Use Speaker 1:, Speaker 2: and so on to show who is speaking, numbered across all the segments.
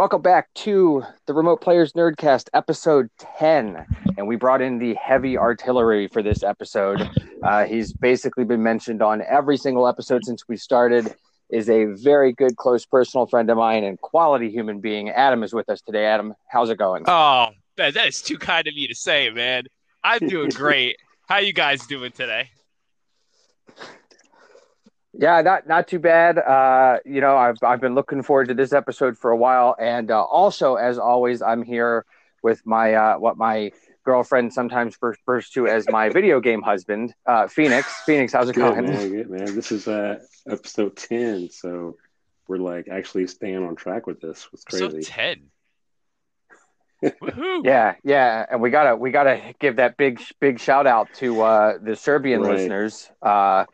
Speaker 1: Welcome back to the Remote Players Nerdcast, episode 10. And we brought in the heavy artillery for this episode. Uh, he's basically been mentioned on every single episode since we started. Is a very good, close personal friend of mine and quality human being. Adam is with us today. Adam, how's it going?
Speaker 2: Oh, man, that is too kind of me to say, man. I'm doing great. How you guys doing today?
Speaker 1: Yeah, not not too bad. Uh, you know, I've I've been looking forward to this episode for a while, and uh, also, as always, I'm here with my uh, what my girlfriend sometimes refers to as my video game husband, uh, Phoenix. Phoenix, how's it
Speaker 3: good,
Speaker 1: going?
Speaker 3: Man, good man. This is uh, episode ten, so we're like actually staying on track with this. It's crazy.
Speaker 2: Episode ten.
Speaker 1: yeah, yeah, and we gotta we gotta give that big big shout out to uh, the Serbian right. listeners. Uh,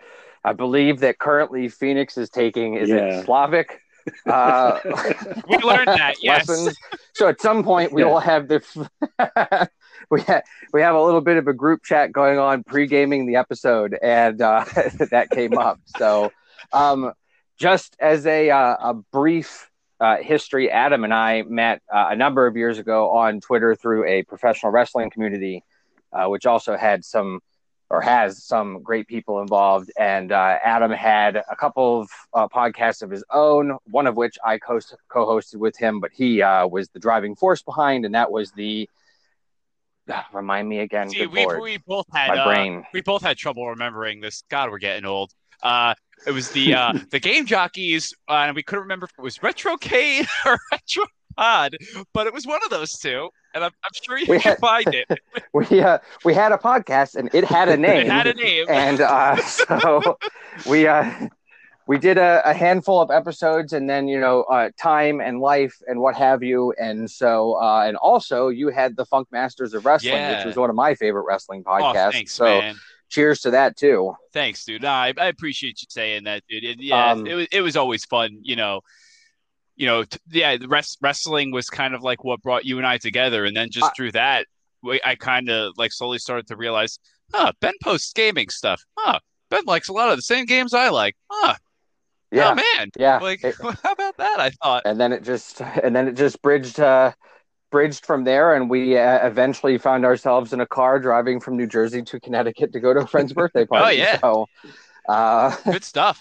Speaker 1: I believe that currently Phoenix is taking is yeah. it Slavic?
Speaker 2: Uh, we learned that yes. Lessons.
Speaker 1: So at some point we yeah. will have the we have we have a little bit of a group chat going on pre gaming the episode, and uh, that came up. So um, just as a uh, a brief uh, history, Adam and I met uh, a number of years ago on Twitter through a professional wrestling community, uh, which also had some or has some great people involved. And uh, Adam had a couple of uh, podcasts of his own, one of which I co hosted with him, but he uh, was the driving force behind, and that was the. remind me again.
Speaker 2: See, we, we both had
Speaker 1: my uh, brain.
Speaker 2: We both had trouble remembering this. God, we're getting old. Uh, it was the uh, the game jockeys, and we couldn't remember if it was Retrocade or Retro Pod, but it was one of those two and I'm, I'm sure you we can had, find it.
Speaker 1: we uh, we had a podcast, and it had a name.
Speaker 2: it had a name,
Speaker 1: and uh, so we uh, we did a, a, handful of episodes, and then you know, uh, time and life and what have you, and so uh, and also you had the Funk Masters of Wrestling, yeah. which was one of my favorite wrestling oh, podcasts. Oh,
Speaker 2: thanks,
Speaker 1: so.
Speaker 2: Man.
Speaker 1: Cheers to that too.
Speaker 2: Thanks, dude. No, I, I appreciate you saying that, dude. It, yeah, um, it was it was always fun, you know you know, t- yeah, rest, wrestling was kind of like what brought you and I together, and then just through that, we, I kind of like slowly started to realize, huh, Ben posts gaming stuff. Huh, Ben likes a lot of the same games I like. Huh.
Speaker 1: Yeah,
Speaker 2: oh, man.
Speaker 1: Yeah.
Speaker 2: Like, it, how about that? I thought.
Speaker 1: And then it just, and then it just bridged, uh, bridged from there, and we uh, eventually found ourselves in a car driving from New Jersey to Connecticut to go to a friend's birthday party.
Speaker 2: oh yeah.
Speaker 1: So, uh,
Speaker 2: good stuff.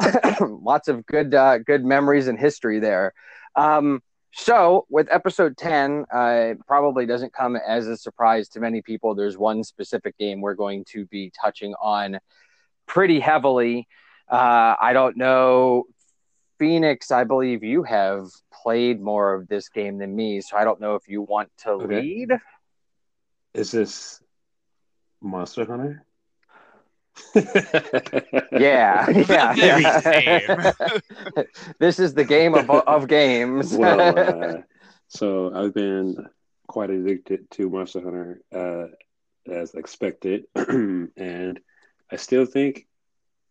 Speaker 1: lots of good uh, good memories and history there. Um, so with episode 10 uh, probably doesn't come as a surprise to many people there's one specific game we're going to be touching on pretty heavily uh, i don't know phoenix i believe you have played more of this game than me so i don't know if you want to okay. lead
Speaker 3: is this monster hunter
Speaker 1: yeah, yeah. yeah. this is the game of, of games.
Speaker 3: well, uh, so I've been quite addicted to Monster Hunter uh, as expected, and I still think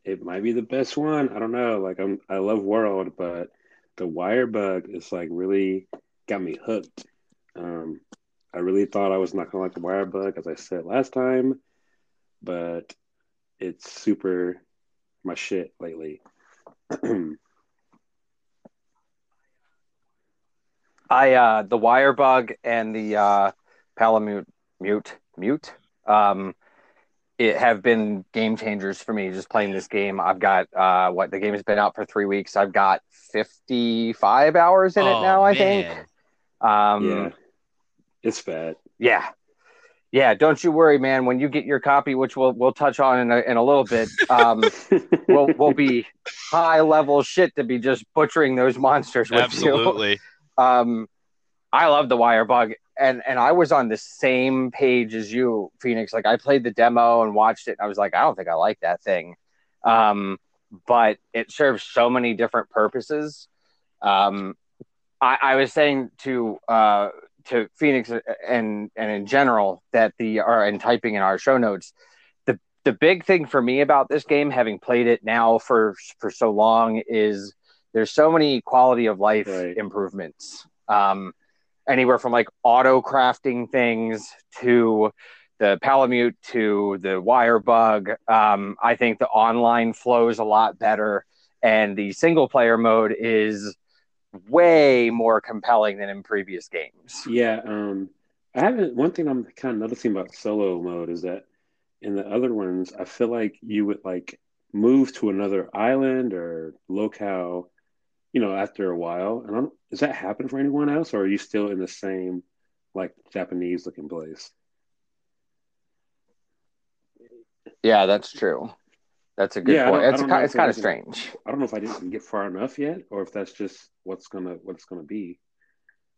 Speaker 3: it might be the best one. I don't know. Like I'm, I love World, but the wire bug is like really got me hooked. Um, I really thought I was not gonna like the wire bug, as I said last time, but it's super my shit lately.
Speaker 1: I uh the wire bug and the uh palamute mute mute um it have been game changers for me just playing this game. I've got uh what the game has been out for 3 weeks. I've got 55 hours in oh, it now, I think. Um
Speaker 3: yeah. It's bad.
Speaker 1: Yeah. Yeah, don't you worry, man. When you get your copy, which we'll we'll touch on in a, in a little bit, um, we'll we'll be high level shit to be just butchering those monsters. With
Speaker 2: Absolutely.
Speaker 1: You. Um, I love the wire bug, and and I was on the same page as you, Phoenix. Like I played the demo and watched it. And I was like, I don't think I like that thing, um, but it serves so many different purposes. Um, I, I was saying to uh, to Phoenix and and in general that the are and typing in our show notes. The the big thing for me about this game, having played it now for for so long, is there's so many quality of life right. improvements. Um, anywhere from like auto crafting things to the Palamute to the wire bug. Um, I think the online flows a lot better, and the single player mode is way more compelling than in previous games.
Speaker 3: Yeah, um, I haven't. One thing I'm kind of noticing about solo mode is that in the other ones, I feel like you would like move to another island or locale, you know, after a while. And I don't, does that happen for anyone else, or are you still in the same like Japanese looking place?
Speaker 1: Yeah, that's true. That's a good yeah, point. It's, it's kind of strange.
Speaker 3: I don't know if I didn't get far enough yet, or if that's just what's gonna what's gonna be.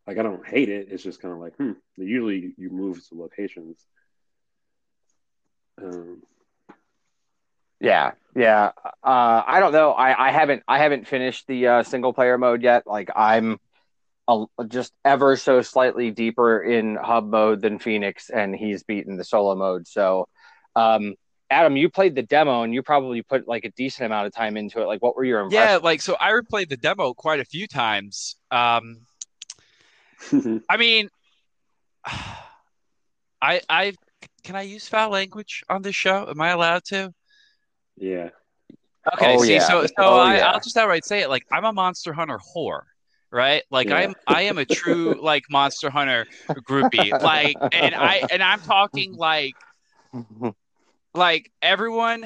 Speaker 3: Like I don't hate it. It's just kind of like, hmm. Usually you move to locations. Um,
Speaker 1: yeah, yeah. Uh, I don't know. I, I haven't I haven't finished the uh, single player mode yet. Like I'm a, just ever so slightly deeper in hub mode than Phoenix, and he's beaten the solo mode. So um, Adam, you played the demo and you probably put like a decent amount of time into it. Like, what were your impressions?
Speaker 2: Yeah, like so I replayed the demo quite a few times. Um, I mean, I I can I use foul language on this show? Am I allowed to?
Speaker 3: Yeah.
Speaker 2: Okay. Oh, see, yeah. so so oh, I, yeah. I'll just outright say it. Like, I'm a Monster Hunter whore right? Like yeah. I'm I am a true like Monster Hunter groupie. Like and I and I'm talking like like everyone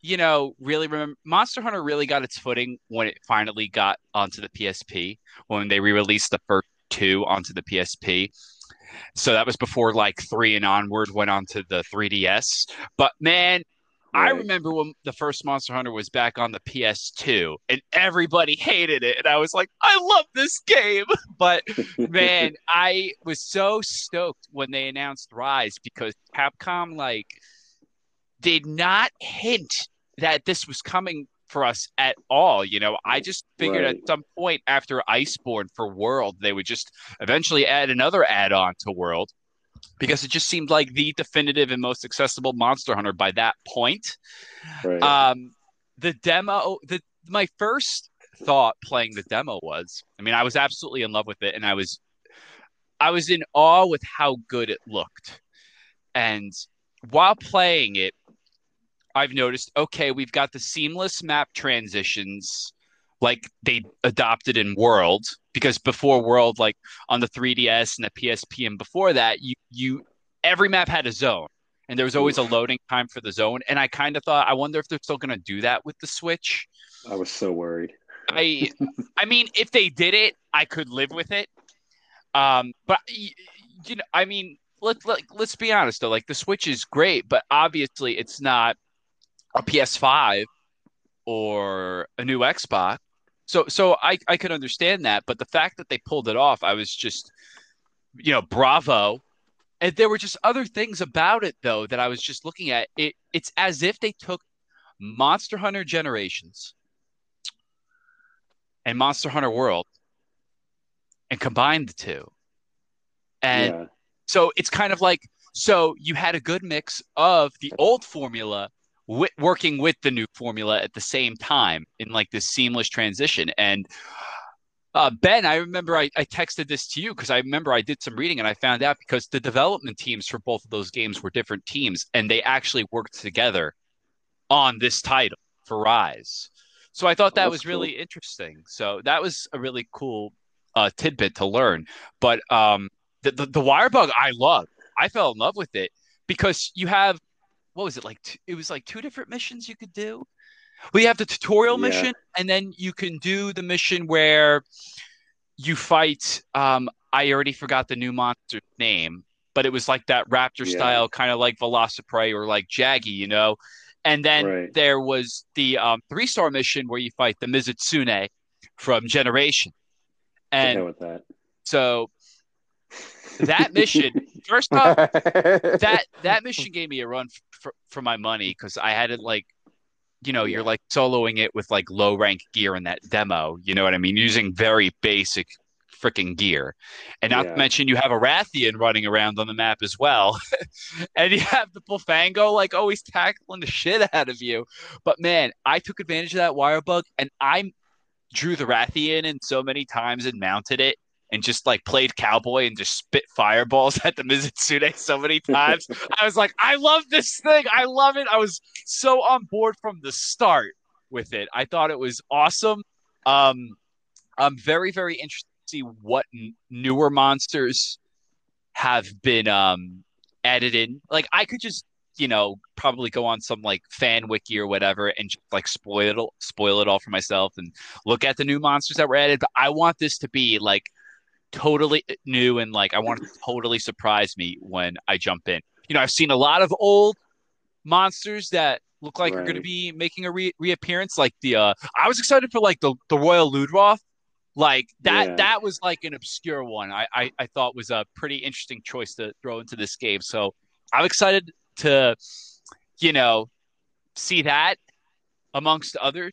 Speaker 2: you know really remember monster hunter really got its footing when it finally got onto the psp when they re-released the first two onto the psp so that was before like three and onward went onto the 3ds but man I remember when the first Monster Hunter was back on the PS2 and everybody hated it. And I was like, I love this game. But man, I was so stoked when they announced Rise because Capcom, like, did not hint that this was coming for us at all. You know, I just figured right. at some point after Iceborne for World, they would just eventually add another add on to World because it just seemed like the definitive and most accessible Monster Hunter by that point. Right. Um, the demo, the my first thought playing the demo was, I mean, I was absolutely in love with it, and I was, I was in awe with how good it looked, and while playing it, I've noticed okay, we've got the seamless map transitions like they adopted in World because before World, like on the 3DS and the PSP, and before that, you you every map had a zone and there was always a loading time for the zone. And I kind of thought, I wonder if they're still going to do that with the Switch.
Speaker 3: I was so worried.
Speaker 2: I, I mean, if they did it, I could live with it. Um, but you know, I mean, let, let let's be honest though. Like the Switch is great, but obviously it's not a PS5 or a new Xbox. So so I I could understand that, but the fact that they pulled it off, I was just you know, bravo. And there were just other things about it though that I was just looking at. It it's as if they took Monster Hunter Generations and Monster Hunter World and combined the two. And yeah. so it's kind of like so you had a good mix of the old formula w- working with the new formula at the same time in like this seamless transition. And uh, Ben, I remember I, I texted this to you because I remember I did some reading and I found out because the development teams for both of those games were different teams and they actually worked together on this title for Rise. So I thought that oh, was really cool. interesting. So that was a really cool uh, tidbit to learn. But um, the, the the wire bug I love. I fell in love with it because you have what was it like? T- it was like two different missions you could do. Well, you have the tutorial yeah. mission, and then you can do the mission where you fight. Um, I already forgot the new monster's name, but it was like that raptor yeah. style, kind of like Velociprey or like Jaggi, you know. And then right. there was the um, three star mission where you fight the Mizutsune from Generation. And
Speaker 3: with that.
Speaker 2: so that mission first off that that mission gave me a run for, for my money because i had it like you know you're like soloing it with like low rank gear in that demo you know what i mean? Using very basic freaking gear. And not yeah. to mention you have a rathian running around on the map as well. And you have the bullfango like oh, always tackling the shit out of you. But man i took advantage of that wire bug and i drew the rathian in so many times and mounted it and just like played cowboy and just spit fireballs at the Mizutsune so many times. I was like, I love this thing. I love it. I was so on board from the start with it. I thought it was awesome. Um, I'm very very interested to see what n- newer monsters have been um added in. Like I could just you know probably go on some like fan wiki or whatever and just like spoil it all, spoil it all for myself and look at the new monsters that were added. But I want this to be like totally new and like I want to totally surprise me when I jump in. You know, I've seen a lot of old monsters that look like right. are going to be making a re- reappearance. Like the, uh, I was excited for like the the Royal Ludroth. Like that, yeah. that was like an obscure one. I, I I thought was a pretty interesting choice to throw into this game. So I'm excited to, you know, see that amongst others.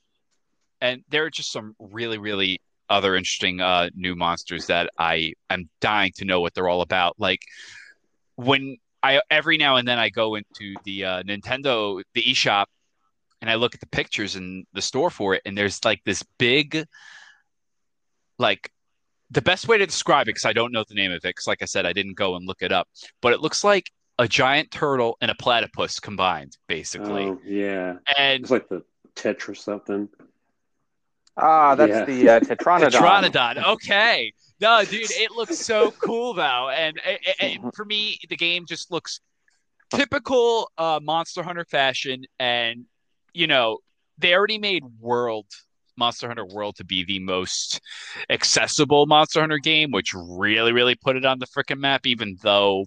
Speaker 2: And there are just some really, really other interesting uh, new monsters that I am dying to know what they're all about. Like when I every now and then I go into the uh, Nintendo the eShop and I look at the pictures in the store for it, and there's like this big, like the best way to describe it because I don't know the name of it because like I said I didn't go and look it up, but it looks like a giant turtle and a platypus combined, basically. Oh,
Speaker 3: yeah,
Speaker 2: and
Speaker 3: it's like the Tetra something.
Speaker 1: Ah, that's yeah. the uh, Tetranadon.
Speaker 2: Tetranadon. Okay. No, dude, it looks so cool though, and it, it, for me, the game just looks typical uh, Monster Hunter fashion, and you know they already made World Monster Hunter World to be the most accessible Monster Hunter game, which really, really put it on the freaking map. Even though,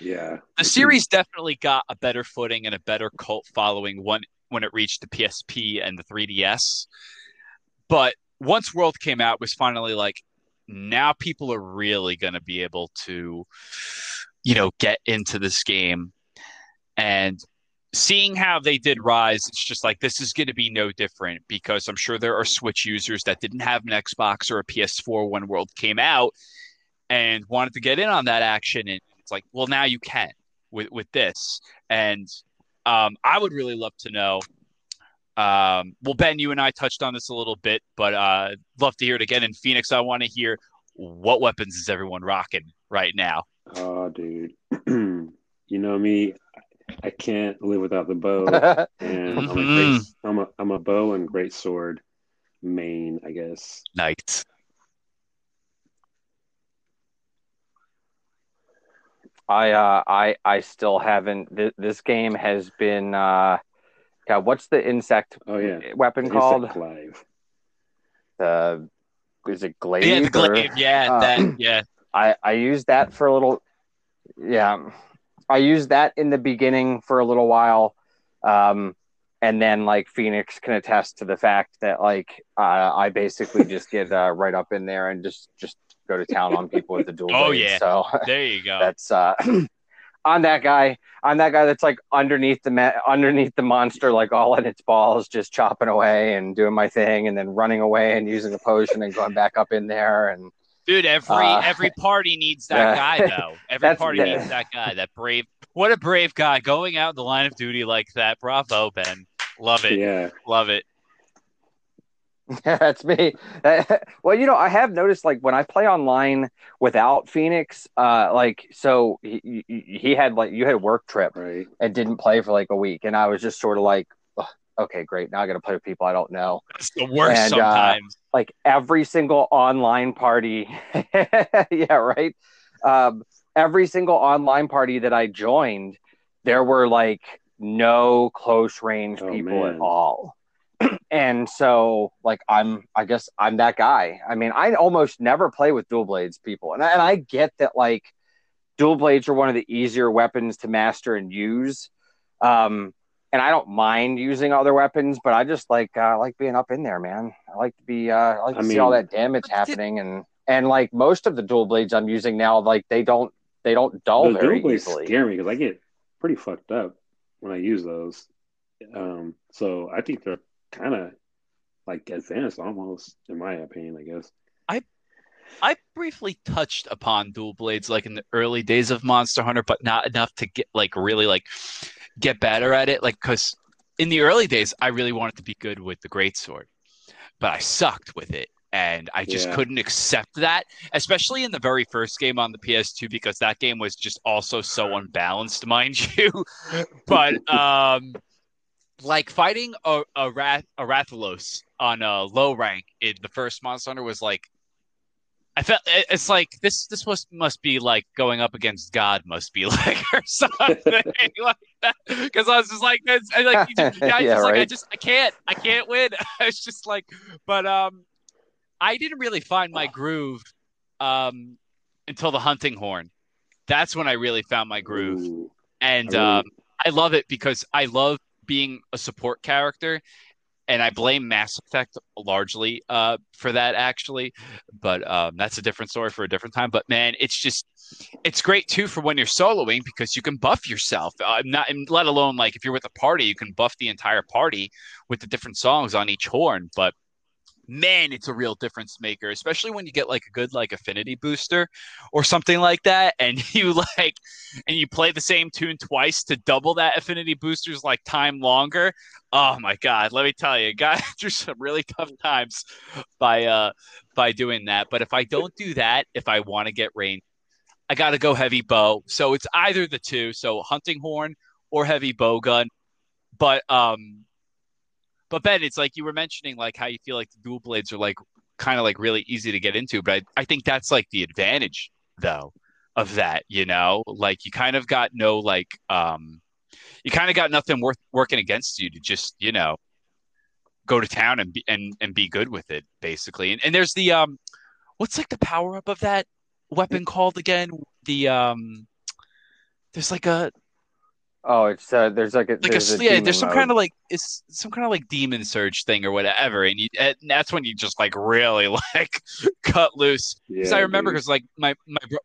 Speaker 3: yeah,
Speaker 2: the series definitely got a better footing and a better cult following when when it reached the PSP and the 3DS. But once World came out, was finally like, now people are really going to be able to, you know, get into this game. And seeing how they did Rise, it's just like this is going to be no different because I'm sure there are Switch users that didn't have an Xbox or a PS4 when World came out and wanted to get in on that action. And it's like, well, now you can with with this. And um, I would really love to know um, well, Ben, you and I touched on this a little bit, but uh, love to hear it again. In Phoenix, I want to hear what weapons is everyone rocking right now?
Speaker 3: Oh, dude, you know me. I can't live without the bow, and I'm, a great, mm-hmm. I'm a I'm a bow and great sword main, I guess.
Speaker 2: Nice.
Speaker 1: I uh I I still haven't. Th- this game has been uh yeah, what's the insect
Speaker 3: oh, yeah.
Speaker 1: weapon
Speaker 3: the
Speaker 1: called?
Speaker 3: Insect glaive.
Speaker 1: The is it glaive?
Speaker 2: Yeah, the glaive.
Speaker 1: Or,
Speaker 2: yeah, uh, that, yeah.
Speaker 1: I I used that for a little. Yeah, I used that in the beginning for a little while, um, and then like Phoenix can attest to the fact that like uh, I basically just get uh, right up in there and just just go to town on people with the dual.
Speaker 2: oh
Speaker 1: blades.
Speaker 2: yeah,
Speaker 1: so
Speaker 2: there you go.
Speaker 1: That's uh. On that guy, on that guy that's like underneath the ma- underneath the monster, like all in its balls, just chopping away and doing my thing, and then running away and using a potion and going back up in there. And
Speaker 2: dude, every uh, every party needs that guy though. Every party needs that guy, that brave. What a brave guy going out in the line of duty like that. Bravo, Ben. Love it.
Speaker 3: Yeah,
Speaker 2: love it.
Speaker 1: Yeah, that's me. well, you know, I have noticed like when I play online without Phoenix, uh, like so he, he had like you had a work trip
Speaker 3: right.
Speaker 1: and didn't play for like a week, and I was just sort of like, okay, great, now I got to play with people I don't know.
Speaker 2: It's the worst and, uh, sometimes.
Speaker 1: Uh, like every single online party, yeah, right. Um, every single online party that I joined, there were like no close range oh, people man. at all and so like i'm i guess i'm that guy. I mean i almost never play with dual blades people. And I, and I get that like dual blades are one of the easier weapons to master and use. Um and i don't mind using other weapons but i just like uh, I like being up in there man. I like to be uh i like to I see mean, all that damage happening. And and like most of the dual blades i'm using now like they don't they don't dull the very dual blades easily.
Speaker 3: scare me because i get pretty fucked up when i use those. Um so i think they're kind of like advanced almost, in my opinion, I guess.
Speaker 2: I I briefly touched upon dual blades like in the early days of Monster Hunter, but not enough to get like really like get better at it. Like because in the early days, I really wanted to be good with the great sword, but I sucked with it. And I just yeah. couldn't accept that, especially in the very first game on the PS2, because that game was just also so unbalanced, mind you. but um, like fighting a a, Rat, a Rathalos on a low rank in the first Monster Hunter was like I felt it's like this. This must must be like going up against God. Must be like or something like that. Because I was just like, it's, like, just, yeah, yeah just right. like I just I can't I can't win. I was just like, but um, I didn't really find my groove um until the hunting horn. That's when I really found my groove, Ooh, and I, really... um, I love it because I love being a support character and I blame Mass Effect largely uh, for that actually, but um, that's a different story for a different time. But man, it's just it's great too for when you're soloing because you can buff yourself. Uh, not let alone like if you're with a party, you can buff the entire party with the different songs on each horn. But man, it's a real difference maker, especially when you get like a good like affinity booster or something like that, and you like and you play the same tune twice to double that affinity booster's like time longer. Oh my god, let me tell you, guys through some really tough times by uh by doing that. But if I don't do that, if I want to get rain, I gotta go heavy bow. So it's either the two, so hunting horn or heavy bow gun. But um but Ben, it's like you were mentioning, like how you feel like the dual blades are like kind of like really easy to get into. But I, I think that's like the advantage though of that, you know, like you kind of got no like um you kind of got nothing worth working against you to just, you know, go to town and be and, and be good with it, basically. And and there's the um what's like the power up of that weapon called again? The um there's like a
Speaker 1: Oh, it's uh, there's like a
Speaker 2: like
Speaker 1: there's
Speaker 2: a, a yeah, there's some mode. kind of like it's some kind of like demon surge thing or whatever, and you and that's when you just like really like cut loose. Because yeah, I remember because like my my bro-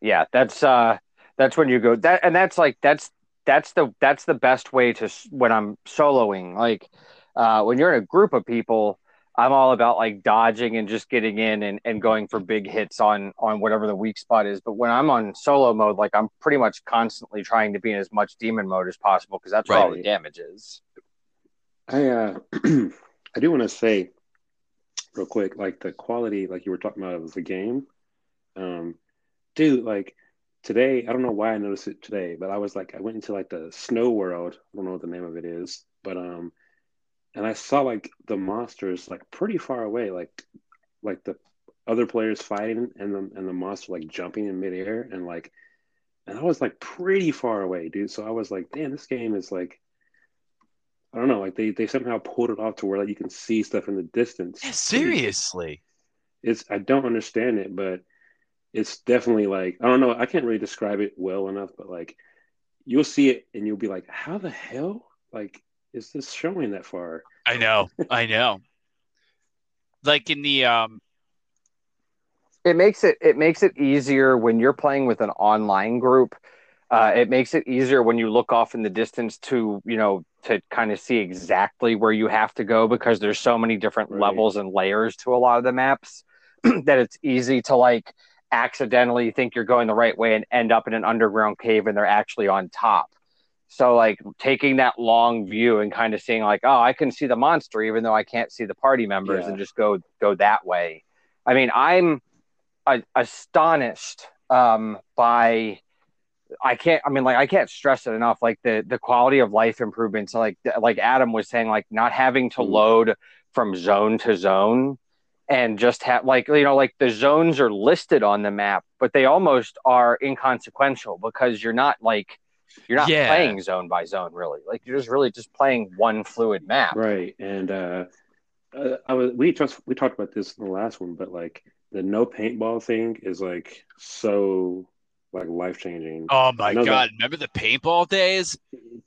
Speaker 1: yeah, that's uh that's when you go that and that's like that's that's the that's the best way to when I'm soloing like uh when you're in a group of people I'm all about like dodging and just getting in and, and going for big hits on on whatever the weak spot is. But when I'm on solo mode, like I'm pretty much constantly trying to be in as much demon mode as possible because that's right. where all the damage is.
Speaker 3: I uh I do want to say real quick, like the quality, like you were talking about of the game. Um dude, like today, I don't know why I noticed it today, but I was like I went into like the snow world. I don't know what the name of it is, but um and I saw like the monsters like pretty far away, like like the other players fighting and the and the monster like jumping in midair and like and I was like pretty far away, dude. So I was like, damn, this game is like I don't know, like they they somehow pulled it off to where like you can see stuff in the distance.
Speaker 2: Yeah, seriously.
Speaker 3: It's I don't understand it, but it's definitely like I don't know, I can't really describe it well enough, but like you'll see it and you'll be like, how the hell? Like is this showing that far?
Speaker 2: I know, I know. Like in the um
Speaker 1: it makes it it makes it easier when you're playing with an online group. Uh, it makes it easier when you look off in the distance to you know to kind of see exactly where you have to go because there's so many different right. levels and layers to a lot of the maps that it's easy to like accidentally think you're going the right way and end up in an underground cave and they're actually on top so like taking that long view and kind of seeing like, oh, I can see the monster even though I can't see the party members yeah. and just go go that way. I mean, I'm uh, astonished um, by I can't I mean like I can't stress it enough like the the quality of life improvements like like Adam was saying like not having to mm. load from zone to zone and just have like you know like the zones are listed on the map but they almost are inconsequential because you're not like you're not yeah. playing zone by zone really. Like you're just really just playing one fluid map.
Speaker 3: Right. And uh, uh I was we just we talked about this in the last one, but like the no paintball thing is like so like life changing.
Speaker 2: Oh my god! That... Remember the paintball days,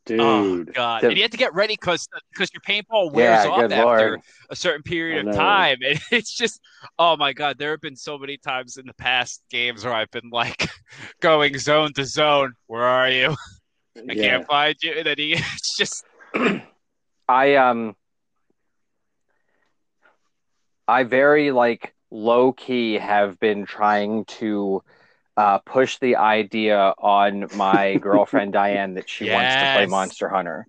Speaker 3: dude?
Speaker 2: Oh god! The... And you have to get ready because because your paintball wears yeah, off after Lord. a certain period of time, and it's just oh my god! There have been so many times in the past games where I've been like going zone to zone. Where are you? I yeah. can't find you. And then he, it's just.
Speaker 1: I um. I very like low key have been trying to uh, push the idea on my girlfriend Diane that she yes. wants to play Monster Hunter.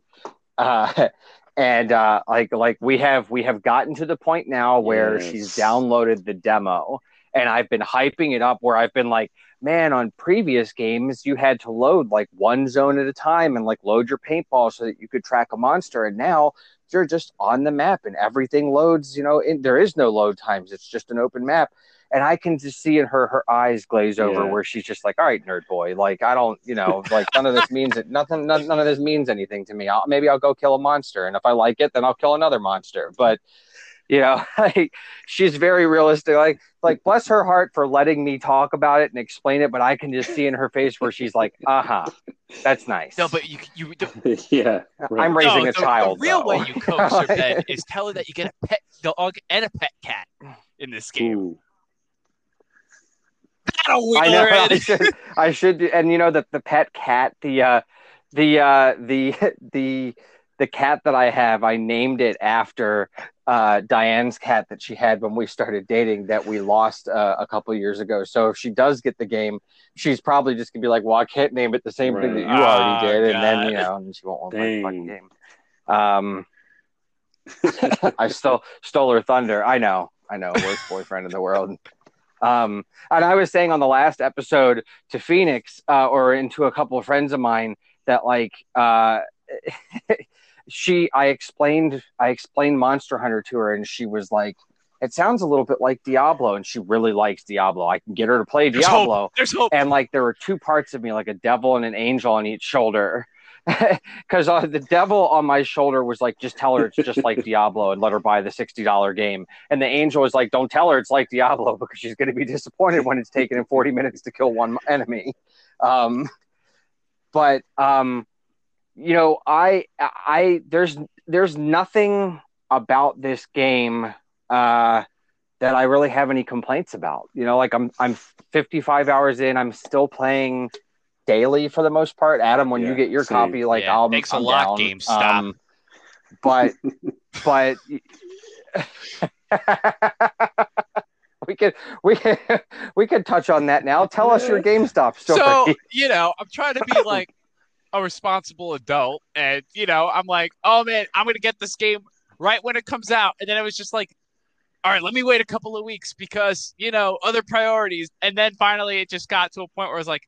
Speaker 1: Uh, and uh, like like we have we have gotten to the point now where yes. she's downloaded the demo and I've been hyping it up where I've been like, man, on previous games you had to load like one zone at a time and like load your paintball so that you could track a monster, and now you're just on the map and everything loads. You know, in, there is no load times; it's just an open map. And I can just see in her her eyes glaze over yeah. where she's just like, "All right, nerd boy, like I don't, you know, like none of this means it. Nothing, none, none of this means anything to me. I'll, maybe I'll go kill a monster, and if I like it, then I'll kill another monster. But you know like she's very realistic like like bless her heart for letting me talk about it and explain it but i can just see in her face where she's like uh-huh that's nice
Speaker 2: no but you you
Speaker 3: yeah
Speaker 1: right. i'm raising no, a the, child
Speaker 2: the real
Speaker 1: though.
Speaker 2: way you coax your Ben is tell her that you get a pet dog and a pet cat in this game Ooh. That'll I know.
Speaker 1: I should, I should, and you know that the pet cat, the uh, the uh, the the the cat that I have, I named it after uh, Diane's cat that she had when we started dating that we lost uh, a couple years ago. So if she does get the game, she's probably just gonna be like, "Well, I can't name it the same right. thing that you oh, already did," God. and then you know, and she won't want the fucking game. Um, I stole stole her thunder. I know, I know, worst boyfriend in the world. Um, and I was saying on the last episode to Phoenix uh, or into a couple of friends of mine that like uh, she I explained I explained Monster Hunter to her and she was like it sounds a little bit like Diablo and she really likes Diablo. I can get her to play
Speaker 2: There's
Speaker 1: Diablo.
Speaker 2: Hope. There's hope.
Speaker 1: And like there were two parts of me like a devil and an angel on each shoulder. Cuz uh, the devil on my shoulder was like just tell her it's just like Diablo and let her buy the $60 game. And the angel was like don't tell her it's like Diablo because she's going to be disappointed when it's taken in 40 minutes to kill one enemy. Um but um you know, I I there's there's nothing about this game uh, that I really have any complaints about. You know, like I'm I'm 55 hours in, I'm still playing daily for the most part. Adam, when yeah, you get your same. copy, like
Speaker 2: yeah,
Speaker 1: I'll
Speaker 2: thanks
Speaker 1: I'm
Speaker 2: a lot,
Speaker 1: down.
Speaker 2: GameStop. Um,
Speaker 1: but but we could we could we could touch on that now. Tell us your GameStop story.
Speaker 2: So you know, I'm trying to be like a responsible adult, and you know, I'm like, oh man, I'm gonna get this game right when it comes out, and then it was just like, all right, let me wait a couple of weeks because you know other priorities, and then finally it just got to a point where I was like,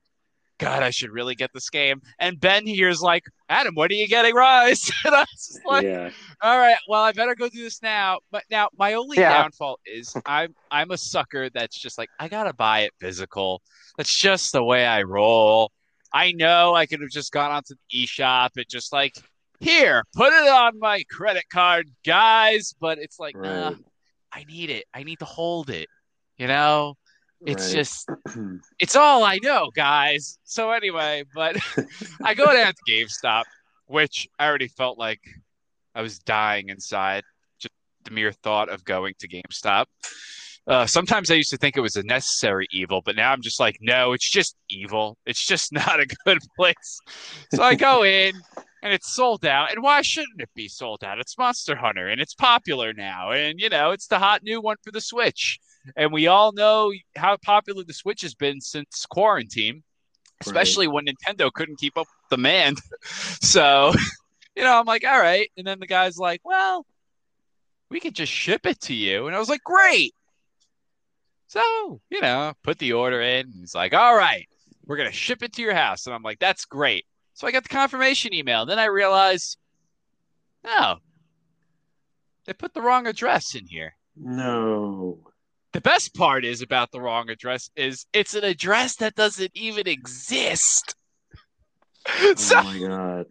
Speaker 2: God, I should really get this game. And Ben here's like, Adam, what are you getting, Rise? and I was like, yeah. all right, well, I better go do this now. But now my only yeah. downfall is I'm I'm a sucker that's just like, I gotta buy it physical. That's just the way I roll. I know I could have just gone onto the eShop and just like, here, put it on my credit card, guys. But it's like, right. nah, I need it. I need to hold it. You know, it's right. just, it's all I know, guys. So anyway, but I go down to GameStop, which I already felt like I was dying inside. Just the mere thought of going to GameStop. Uh, sometimes I used to think it was a necessary evil, but now I'm just like, no, it's just evil. It's just not a good place. So I go in and it's sold out. And why shouldn't it be sold out? It's Monster Hunter and it's popular now. And, you know, it's the hot new one for the Switch. And we all know how popular the Switch has been since quarantine, especially right. when Nintendo couldn't keep up with demand. so, you know, I'm like, all right. And then the guy's like, well, we could just ship it to you. And I was like, great. So, you know, put the order in. He's like, all right, we're going to ship it to your house. And I'm like, that's great. So I got the confirmation email. Then I realized, no, they put the wrong address in here.
Speaker 3: No.
Speaker 2: The best part is about the wrong address is it's an address that doesn't even exist.
Speaker 3: Oh so, my god.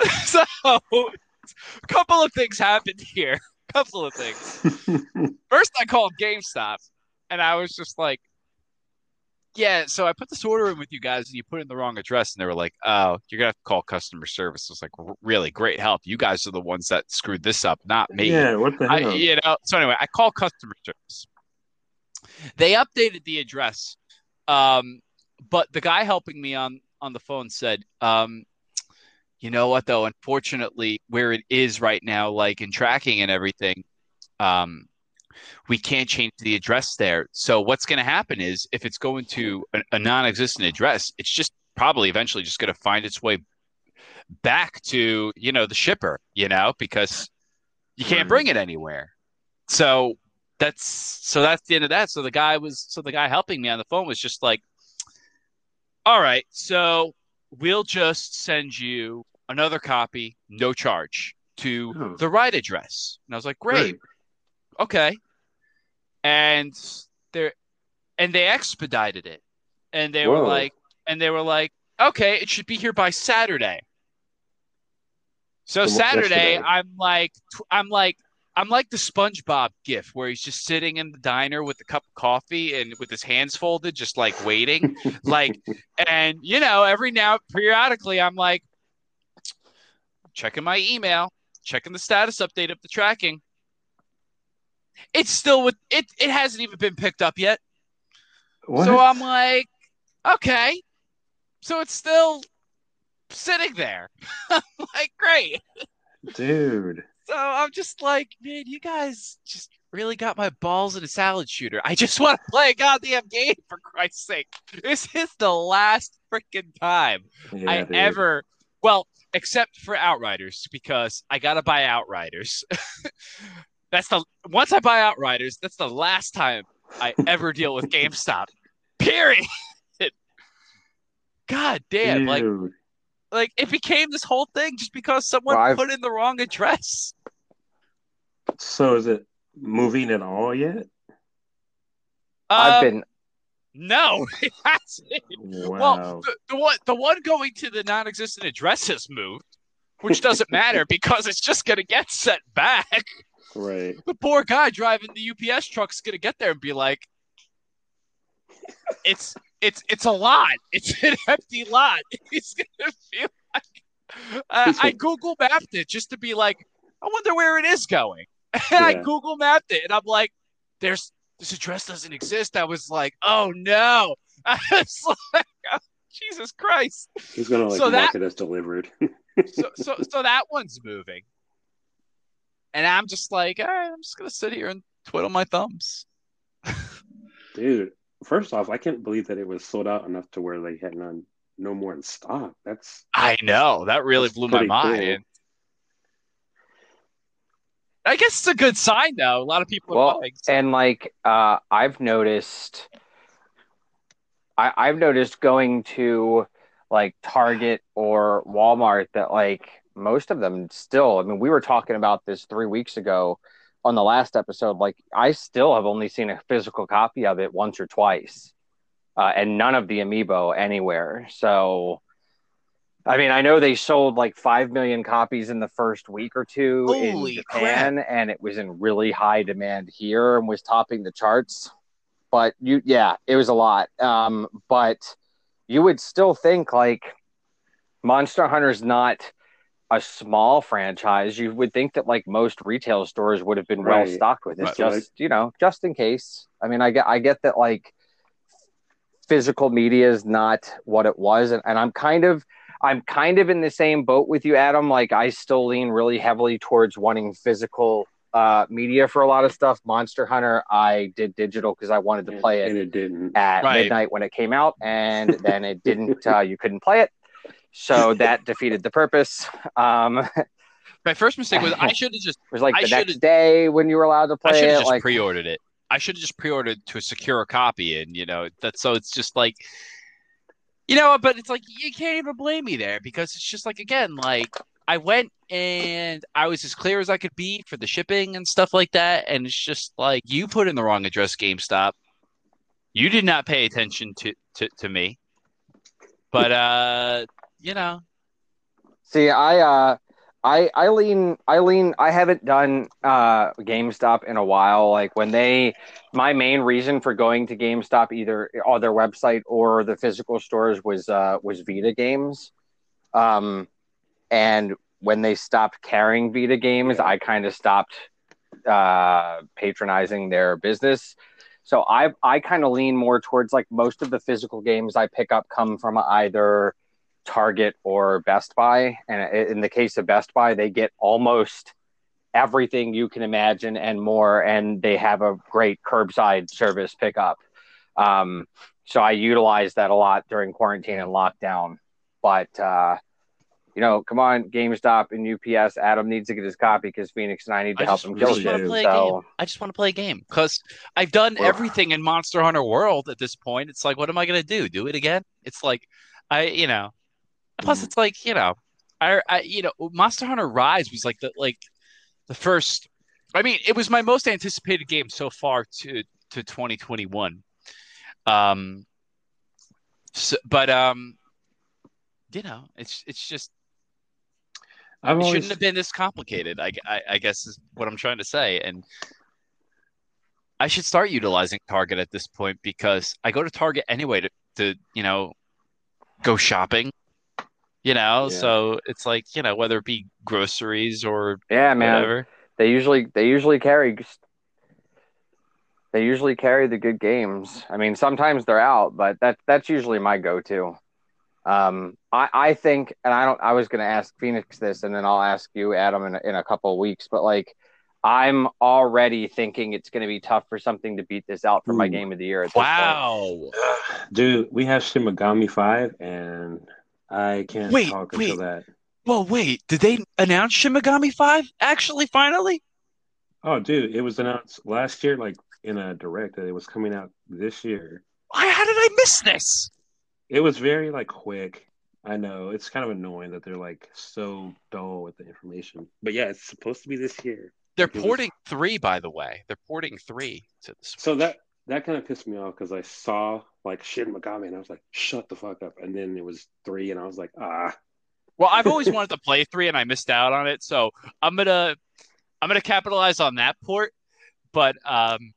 Speaker 2: So a couple of things happened here. A couple of things. First I called GameStop and I was just like, yeah, so I put this order in with you guys and you put in the wrong address. And they were like, oh, you're going to have to call customer service. I was like, really great help. You guys are the ones that screwed this up, not me.
Speaker 3: Yeah, what the hell?
Speaker 2: I, you know, so anyway, I call customer service. They updated the address. Um, but the guy helping me on, on the phone said, um, you know what, though? Unfortunately, where it is right now, like in tracking and everything, um, we can't change the address there. So what's going to happen is if it's going to a, a non-existent address, it's just probably eventually just going to find its way back to you know the shipper, you know, because you can't bring mm-hmm. it anywhere. So that's so that's the end of that. So the guy was so the guy helping me on the phone was just like, all right, so we'll just send you another copy, no charge, to oh. the right address. And I was like, great, okay. And they and they expedited it, and they Whoa. were like, and they were like, okay, it should be here by Saturday. So Saturday, I'm like, I'm like, I'm like the SpongeBob gif where he's just sitting in the diner with a cup of coffee and with his hands folded, just like waiting. like, and you know, every now periodically, I'm like checking my email, checking the status update of the tracking. It's still with it. It hasn't even been picked up yet. What? So I'm like, okay. So it's still sitting there. I'm like, great.
Speaker 3: Dude.
Speaker 2: So I'm just like, man, you guys just really got my balls in a salad shooter. I just want to play a goddamn game for Christ's sake. This is the last freaking time yeah, I dude. ever well, except for Outriders, because I gotta buy Outriders. that's the once I buy Outriders, that's the last time I ever deal with GameStop. Period. God damn, Dude. like like it became this whole thing just because someone well, put in the wrong address.
Speaker 3: So is it moving at all yet?
Speaker 1: I've um, been
Speaker 2: no, it hasn't. Wow. Well, the, the, one the one going to the non-existent address has moved, which doesn't matter because it's just gonna get sent back.
Speaker 3: Right.
Speaker 2: The poor guy driving the UPS truck's gonna get there and be like, "It's it's it's a lot. It's an empty lot." He's gonna feel like uh, I Google mapped it just to be like, "I wonder where it is going." And yeah. I Google mapped it, and I'm like, "There's this address doesn't exist." I was like, "Oh no!" I was like, oh, "Jesus Christ!"
Speaker 3: He's gonna like so mark that, it as delivered.
Speaker 2: so so so that one's moving. And I'm just like, I'm just gonna sit here and twiddle my thumbs.
Speaker 3: Dude, first off, I can't believe that it was sold out enough to where they had none, no more in stock. That's
Speaker 2: I know that really blew my mind. Cool. I guess it's a good sign, though. A lot of people well, buying,
Speaker 1: so. and like uh, I've noticed, I, I've noticed going to like Target or Walmart that like most of them still. I mean, we were talking about this three weeks ago on the last episode. Like, I still have only seen a physical copy of it once or twice, uh, and none of the amiibo anywhere. So, I mean, I know they sold like five million copies in the first week or two Holy in Japan, crap. and it was in really high demand here and was topping the charts. But you, yeah, it was a lot. Um, but you would still think like Monster Hunter's not a small franchise, you would think that like most retail stores would have been right. well stocked with it, right. just like, you know, just in case. I mean, I get I get that like physical media is not what it was, and, and I'm kind of I'm kind of in the same boat with you, Adam. Like I still lean really heavily towards wanting physical uh, media for a lot of stuff. Monster Hunter, I did digital because I wanted to play it,
Speaker 3: and it didn't
Speaker 1: at right. midnight when it came out, and then it didn't. Uh, you couldn't play it so that defeated the purpose. Um,
Speaker 2: My first mistake was I should have just.
Speaker 1: It was like the next day when you were allowed to play I should have
Speaker 2: just
Speaker 1: like,
Speaker 2: pre-ordered it. I should have just pre-ordered to secure a copy, and you know that. So it's just like, you know, but it's like you can't even blame me there because it's just like again, like I went and I was as clear as I could be for the shipping and stuff like that, and it's just like you put in the wrong address, GameStop. You did not pay attention to to, to me, but uh you know.
Speaker 1: See, I uh I I lean I lean I haven't done uh GameStop in a while. Like when they my main reason for going to GameStop either on their website or the physical stores was uh was Vita games. Um and when they stopped carrying Vita games, I kind of stopped uh patronizing their business. So I I kind of lean more towards like most of the physical games I pick up come from either Target or Best Buy. And in the case of Best Buy, they get almost everything you can imagine and more. And they have a great curbside service pickup. Um, so I utilized that a lot during quarantine and lockdown. But uh, you know, come on, GameStop and UPS. Adam needs to get his copy because Phoenix and I need to I help him kill shit. So
Speaker 2: I just want to play a game because I've done everything in Monster Hunter World at this point. It's like, what am I gonna do? Do it again? It's like, I, you know. Plus, it's like, you know, I, I, you know, Monster Hunter Rise was like the like the first. I mean, it was my most anticipated game so far to to 2021. Um, so, but um, you know, it's it's just I've it always... shouldn't have been this complicated. I, I, I guess is what I'm trying to say, and I should start utilizing Target at this point because I go to Target anyway to, to you know go shopping. You know, yeah. so it's like you know whether it be groceries or
Speaker 1: yeah, man. Whatever. They usually they usually carry they usually carry the good games. I mean, sometimes they're out, but that that's usually my go-to. Um, I, I think, and I don't. I was going to ask Phoenix this, and then I'll ask you, Adam, in in a couple of weeks. But like, I'm already thinking it's going to be tough for something to beat this out for Ooh. my game of the year.
Speaker 2: wow,
Speaker 3: dude, we have Shin Megami Five, and I can't wait, talk wait. until that.
Speaker 2: Well, wait, did they announce Shin Megami Five actually? Finally?
Speaker 3: Oh, dude, it was announced last year, like in a direct that it was coming out this year.
Speaker 2: Why? How did I miss this?
Speaker 3: It was very like quick. I know it's kind of annoying that they're like so dull with the information. But yeah, it's supposed to be this year.
Speaker 2: They're porting was... three, by the way. They're porting three to the Switch.
Speaker 3: So that that kind of pissed me off because I saw like Shin Megami and I was like, shut the fuck up. And then it was three, and I was like, ah.
Speaker 2: Well, I've always wanted to play three, and I missed out on it. So I'm gonna I'm gonna capitalize on that port. But um,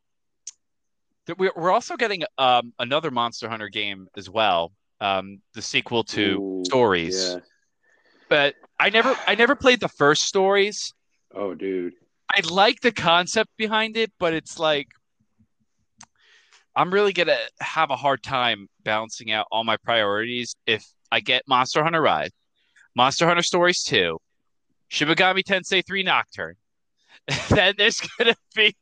Speaker 2: we're also getting um, another Monster Hunter game as well um, the sequel to Ooh, Stories. Yeah. But I never I never played the first Stories.
Speaker 3: Oh, dude.
Speaker 2: I like the concept behind it, but it's like I'm really gonna have a hard time balancing out all my priorities if I get Monster Hunter Rise, Monster Hunter Stories 2, Shin Megami Tensei 3 Nocturne. then there's gonna be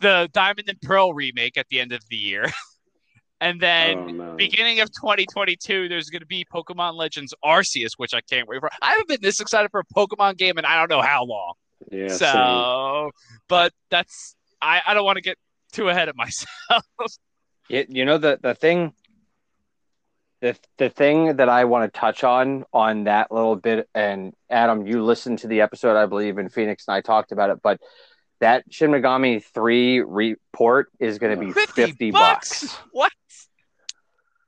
Speaker 2: the Diamond and Pearl remake at the end of the year. And then oh, no. beginning of 2022, there's going to be Pokemon Legends Arceus, which I can't wait for. I haven't been this excited for a Pokemon game in I don't know how long. Yeah. So, same. but that's I, I don't want to get too ahead of myself.
Speaker 1: It, you know the the thing the the thing that I want to touch on on that little bit, and Adam, you listened to the episode, I believe, in Phoenix and I talked about it, but that Shin Megami 3 report is going to be 50, 50 bucks. bucks.
Speaker 2: What?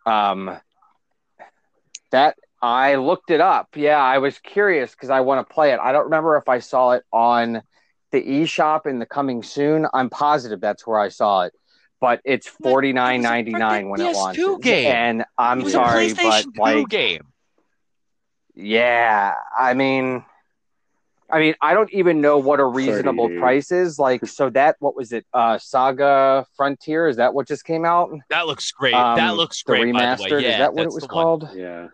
Speaker 1: Um, that I looked it up. Yeah, I was curious because I want to play it. I don't remember if I saw it on the eShop in the coming soon. I'm positive that's where I saw it. But it's forty nine ninety nine when it launches. Game. And I'm sorry, but like
Speaker 2: game.
Speaker 1: Yeah, I mean I mean, I don't even know what a reasonable Sorry, price is. Like, so that what was it? Uh, Saga Frontier is that what just came out?
Speaker 2: That looks great. Um, that looks great. remastered. Yeah,
Speaker 1: is that what it was called?
Speaker 3: One. Yeah.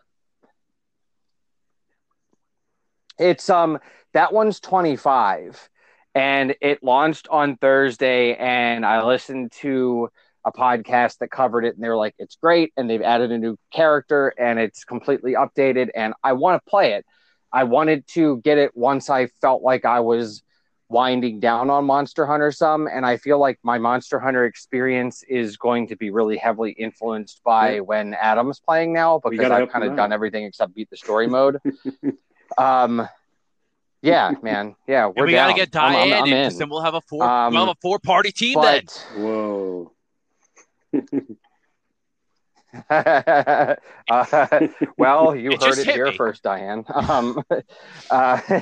Speaker 1: It's um that one's twenty five, and it launched on Thursday, and I listened to a podcast that covered it, and they're like, "It's great," and they've added a new character, and it's completely updated, and I want to play it I wanted to get it once I felt like I was winding down on Monster Hunter some, and I feel like my Monster Hunter experience is going to be really heavily influenced by yeah. when Adam's playing now because I've kind of done everything except beat the story mode. um, yeah, man, yeah, we're
Speaker 2: and we
Speaker 1: gotta
Speaker 2: get Diane I'm, I'm, I'm in, then we'll have a four, um, we'll have a four party team
Speaker 3: but, then. Whoa.
Speaker 1: uh, well, you it heard it here me. first, Diane. Um, uh,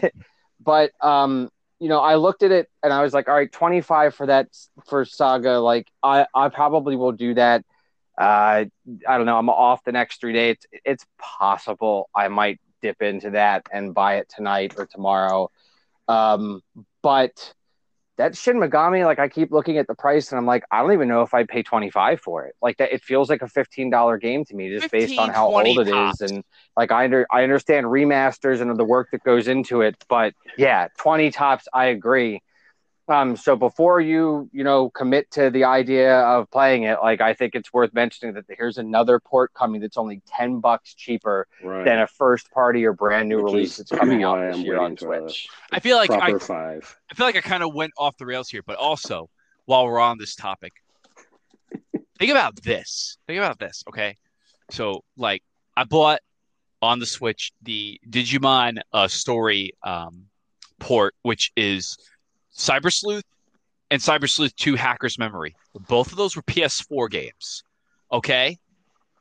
Speaker 1: but um, you know, I looked at it and I was like, all right, 25 for that for Saga. Like, I, I probably will do that. Uh, I don't know. I'm off the next three days. It's, it's possible I might dip into that and buy it tonight or tomorrow. Um, but that Shin Megami, like I keep looking at the price and I'm like, I don't even know if I'd pay 25 for it. Like that, it feels like a $15 game to me just 15, based on how old it tops. is. And like, I, under, I understand remasters and the work that goes into it, but yeah, 20 tops. I agree. Um, so before you, you know, commit to the idea of playing it, like I think it's worth mentioning that here's another port coming that's only ten bucks cheaper right. than a first party or brand new Which release that's coming out this year on Switch.
Speaker 2: I feel like I, five. I feel like I kind of went off the rails here, but also while we're on this topic, think about this. Think about this, okay? So like I bought on the Switch the Digimon uh, story um, port, which is Cyber Sleuth and Cyber Sleuth 2 Hacker's Memory. Both of those were PS4 games. Okay.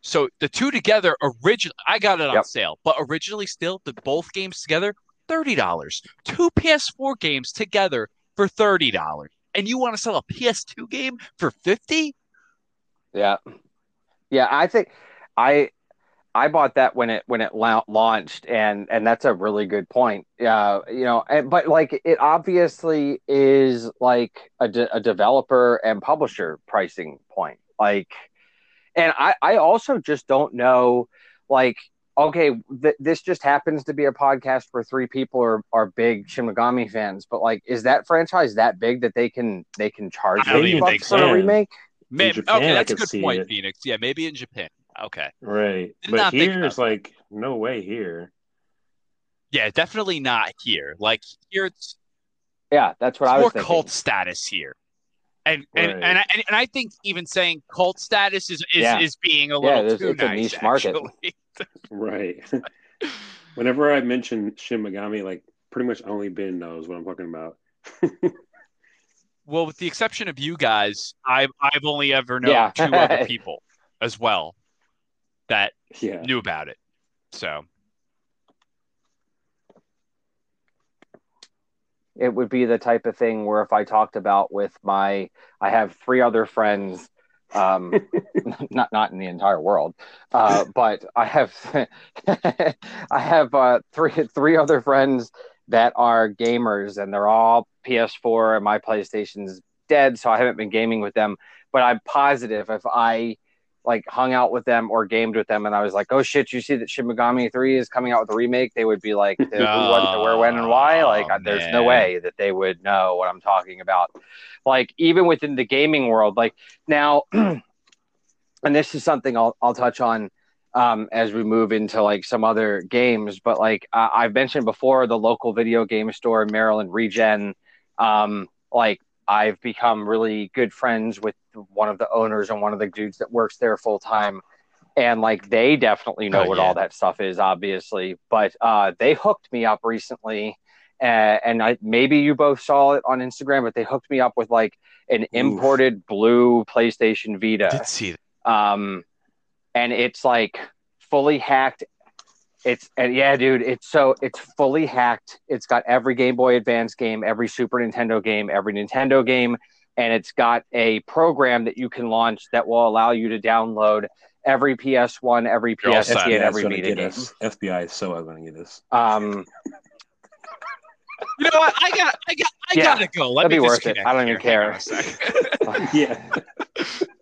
Speaker 2: So the two together, originally, I got it on yep. sale, but originally, still, the both games together, $30. Two PS4 games together for $30. And you want to sell a PS2 game for 50
Speaker 1: Yeah. Yeah. I think I I bought that when it when it la- launched, and and that's a really good point. Yeah, you know, and, but like it obviously is like a, de- a developer and publisher pricing point. Like, and I I also just don't know, like. Okay, th- this just happens to be a podcast where three people are, are big Shin Megami fans, but like, is that franchise that big that they can they can charge thirty bucks for a remake?
Speaker 2: Maybe, Japan, okay, that's a good point, it. Phoenix. Yeah, maybe in Japan. Okay.
Speaker 3: Right. Did but here's like no way here.
Speaker 2: Yeah, definitely not here. Like here it's
Speaker 1: Yeah, that's what I was more
Speaker 2: thinking. cult status here. And and, right. and, I, and I think even saying cult status is is, yeah. is being a little yeah, too it's nice, a niche market.
Speaker 3: right. Whenever I mention Shin Megami, like pretty much only Ben knows what I'm talking about.
Speaker 2: well, with the exception of you guys, I've I've only ever known yeah. two other people as well that yeah. knew about it. So
Speaker 1: it would be the type of thing where if I talked about with my, I have three other friends, um, not not in the entire world, uh, but I have, I have uh, three three other friends that are gamers, and they're all PS4, and my PlayStation's dead, so I haven't been gaming with them. But I'm positive if I like hung out with them or gamed with them and I was like, oh shit, you see that Shin Megami 3 is coming out with a remake, they would be like, who, what, where, when, and why? Oh, like, man. there's no way that they would know what I'm talking about. Like, even within the gaming world, like now, and this is something I'll, I'll touch on um, as we move into like some other games, but like uh, I've mentioned before, the local video game store in Maryland, Regen, um, like I've become really good friends with one of the owners and one of the dudes that works there full time. And like they definitely know oh, what yeah. all that stuff is, obviously. But uh, they hooked me up recently, uh, and I maybe you both saw it on Instagram, but they hooked me up with like an Oof. imported blue PlayStation Vita.
Speaker 2: I did see
Speaker 1: that. Um, and it's like fully hacked it's and yeah, dude, it's so it's fully hacked. It's got every Game Boy Advance game, every Super Nintendo game, every Nintendo game, and it's got a program that you can launch that will allow you to download every PS1, every PSP, and every Vita game.
Speaker 3: Us. FBI is so going to get us.
Speaker 1: Um,
Speaker 2: you know what? I got, I got, I yeah, gotta go. Let
Speaker 1: me be worth it. I don't even care.
Speaker 3: yeah.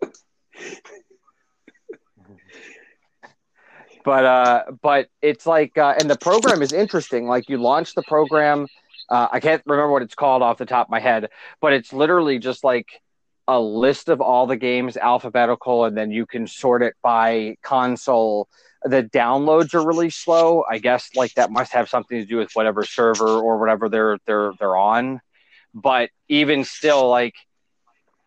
Speaker 1: but uh, but it's like, uh, and the program is interesting. Like you launch the program. Uh, I can't remember what it's called off the top of my head, but it's literally just like a list of all the games alphabetical, and then you can sort it by console. The downloads are really slow. I guess like that must have something to do with whatever server or whatever they're they're they're on. But even still, like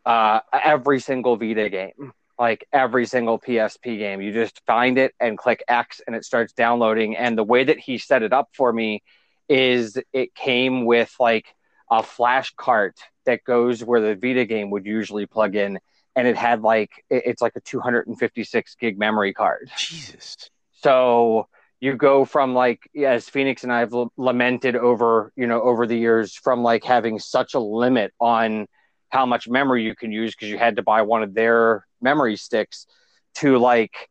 Speaker 1: uh, every single Vita game like every single PSP game. You just find it and click X and it starts downloading. And the way that he set it up for me is it came with like a flash cart that goes where the Vita game would usually plug in. And it had like, it's like a 256 gig memory card.
Speaker 2: Jesus.
Speaker 1: So you go from like, as Phoenix and I have lamented over, you know, over the years from like having such a limit on how much memory you can use because you had to buy one of their memory sticks to like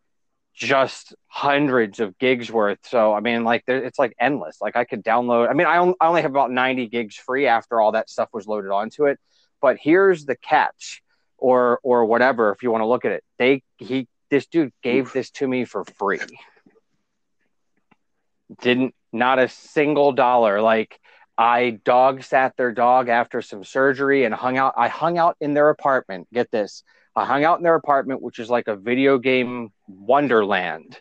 Speaker 1: just hundreds of gigs worth. So I mean, like it's like endless. Like I could download. I mean, I, I only have about ninety gigs free after all that stuff was loaded onto it. But here's the catch, or or whatever, if you want to look at it. They he this dude gave this to me for free. Didn't not a single dollar. Like I dog sat their dog after some surgery and hung out. I hung out in their apartment. Get this. I hung out in their apartment, which is like a video game wonderland.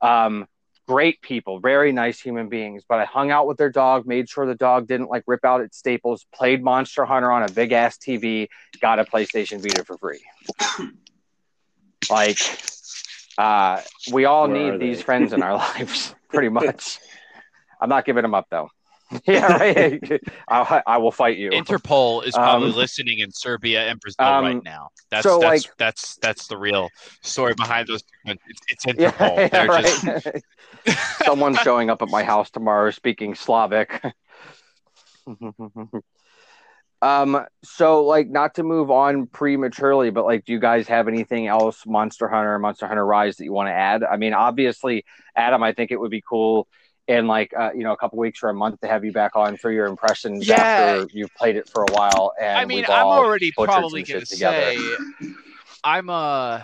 Speaker 1: Um, great people, very nice human beings. But I hung out with their dog, made sure the dog didn't like rip out its staples, played Monster Hunter on a big ass TV, got a PlayStation Vita for free. like, uh, we all Where need these friends in our lives, pretty much. I'm not giving them up though. yeah, right. I, I, will fight you.
Speaker 2: Interpol is probably um, listening in Serbia and Brazil um, right now. That's so that's, like, that's that's the real story behind those. It's, it's Interpol. Yeah, yeah, right.
Speaker 1: just... Someone's showing up at my house tomorrow speaking Slavic. um. So, like, not to move on prematurely, but like, do you guys have anything else, Monster Hunter, Monster Hunter Rise, that you want to add? I mean, obviously, Adam, I think it would be cool in like uh, you know a couple weeks or a month to have you back on for your impressions yeah. after you've played it for a while. And
Speaker 2: I mean, I'm already probably gonna say I'm a. Uh,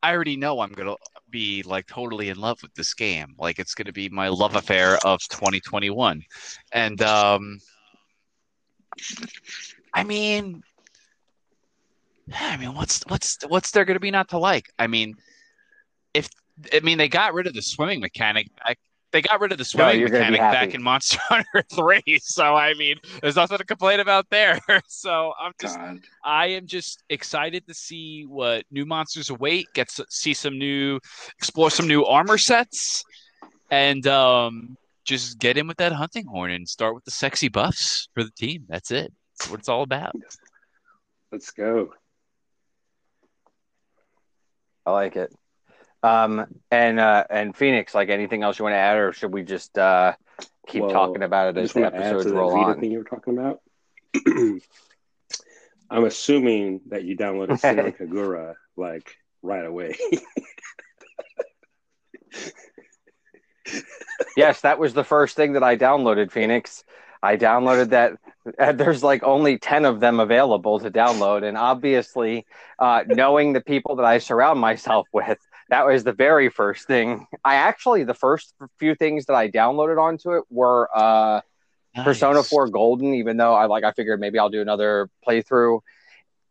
Speaker 2: I already know I'm gonna be like totally in love with this game. Like it's gonna be my love affair of 2021, and um, I mean, I mean, what's what's what's there gonna be not to like? I mean, if I mean, they got rid of the swimming mechanic back. They got rid of the swimming no, mechanic back in Monster Hunter Three. So I mean, there's nothing to complain about there. So I'm just, God. I am just excited to see what new monsters await. Get to see some new, explore some new armor sets, and um, just get in with that hunting horn and start with the sexy buffs for the team. That's it. That's what it's all about.
Speaker 3: Let's go.
Speaker 1: I like it. Um, and uh, and Phoenix, like anything else you want to add, or should we just uh, keep well, talking about it as the episodes roll on?
Speaker 3: Thing you were talking about. I'm assuming that you downloaded Senran Kagura like right away.
Speaker 1: yes, that was the first thing that I downloaded, Phoenix. I downloaded that. There's like only 10 of them available to download. And obviously, uh, knowing the people that I surround myself with, that was the very first thing. I actually the first few things that I downloaded onto it were uh, nice. Persona 4 Golden, even though I like I figured maybe I'll do another playthrough.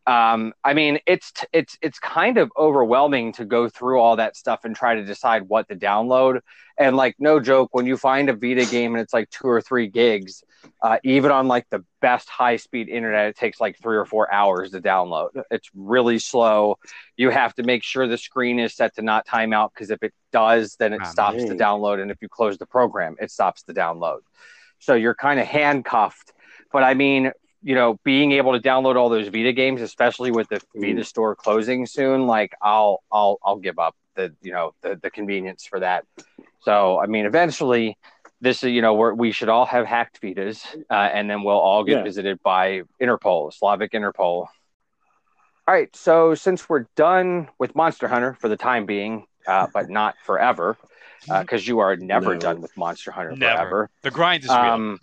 Speaker 1: Um, I mean, it's it's it's kind of overwhelming to go through all that stuff and try to decide what to download. And like, no joke, when you find a Vita game and it's like two or three gigs, uh, even on like the best high speed internet, it takes like three or four hours to download. It's really slow. You have to make sure the screen is set to not time out because if it does, then it oh, stops the download. And if you close the program, it stops the download. So you're kind of handcuffed. But I mean, you know, being able to download all those Vita games, especially with the Vita store closing soon, like I'll I'll I'll give up the you know the the convenience for that. So I mean, eventually, this is, you know we we should all have hacked Vitas, uh, and then we'll all get yeah. visited by Interpol, Slavic Interpol. All right, so since we're done with Monster Hunter for the time being, uh, but not forever, because uh, you are never no. done with Monster Hunter never. forever.
Speaker 2: The grind is real. Um,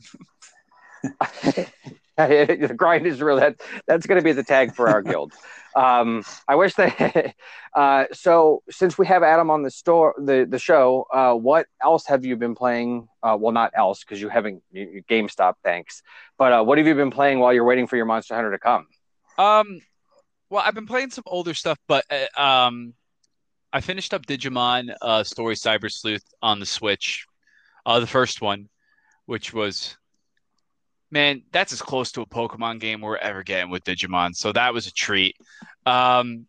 Speaker 1: the grind is real. That that's going to be the tag for our guild. Um, I wish that. Uh, so since we have Adam on the store, the the show, uh, what else have you been playing? Uh, well, not else because you haven't you, GameStop. Thanks, but uh, what have you been playing while you're waiting for your Monster Hunter to come?
Speaker 2: Um, well, I've been playing some older stuff, but uh, um, I finished up Digimon uh, Story Cyber Sleuth on the Switch, uh, the first one, which was man, that's as close to a Pokemon game we're ever getting with Digimon. So that was a treat. Um,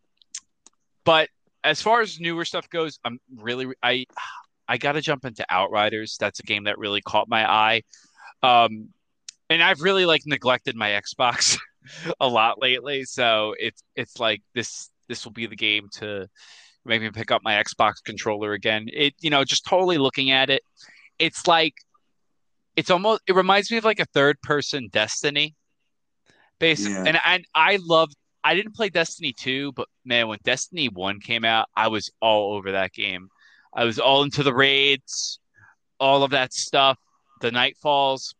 Speaker 2: but as far as newer stuff goes, I'm really I I got to jump into Outriders. That's a game that really caught my eye. Um, and I've really like neglected my Xbox a lot lately. So it's it's like this this will be the game to make me pick up my Xbox controller again. It you know just totally looking at it, it's like it's almost it reminds me of like a third person Destiny. Basically, yeah. and I I love I didn't play Destiny 2, but man, when Destiny 1 came out, I was all over that game. I was all into the raids, all of that stuff, the nightfalls.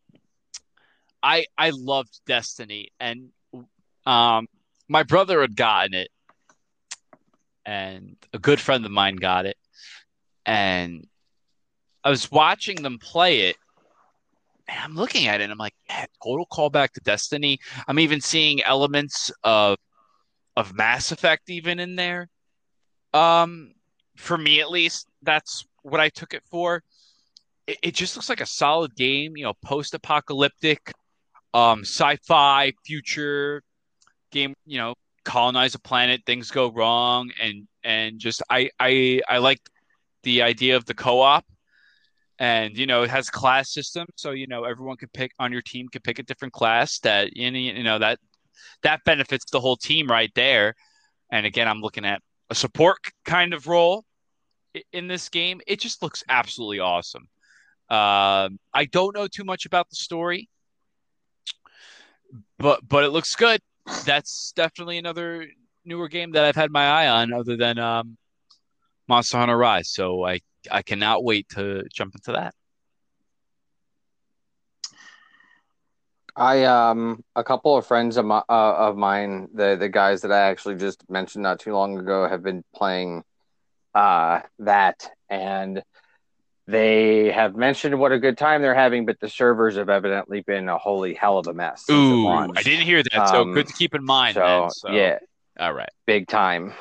Speaker 2: I I loved Destiny and um my brother had gotten it and a good friend of mine got it and I was watching them play it and I'm looking at it and I'm like, yeah, total callback to Destiny. I'm even seeing elements of of Mass Effect even in there. Um, for me at least, that's what I took it for. It, it just looks like a solid game, you know, post-apocalyptic, um, sci-fi future game. You know, colonize a planet, things go wrong, and and just I I I like the idea of the co-op and you know it has class system so you know everyone could pick on your team could pick a different class that any you know that that benefits the whole team right there. And again i'm looking at a support kind of role in this game. It just looks absolutely awesome. Um, i don't know too much about the story but but it looks good. That's definitely another newer game that i've had my eye on other than um, monster hunter rise. So i I cannot wait to jump into that.
Speaker 1: I um a couple of friends of my uh, of mine, the the guys that I actually just mentioned not too long ago, have been playing uh that, and they have mentioned what a good time they're having, but the servers have evidently been a holy hell of a mess.
Speaker 2: Ooh, I didn't hear that. So um, good to keep in mind.
Speaker 1: So,
Speaker 2: so,
Speaker 1: yeah,
Speaker 2: all right,
Speaker 1: big time.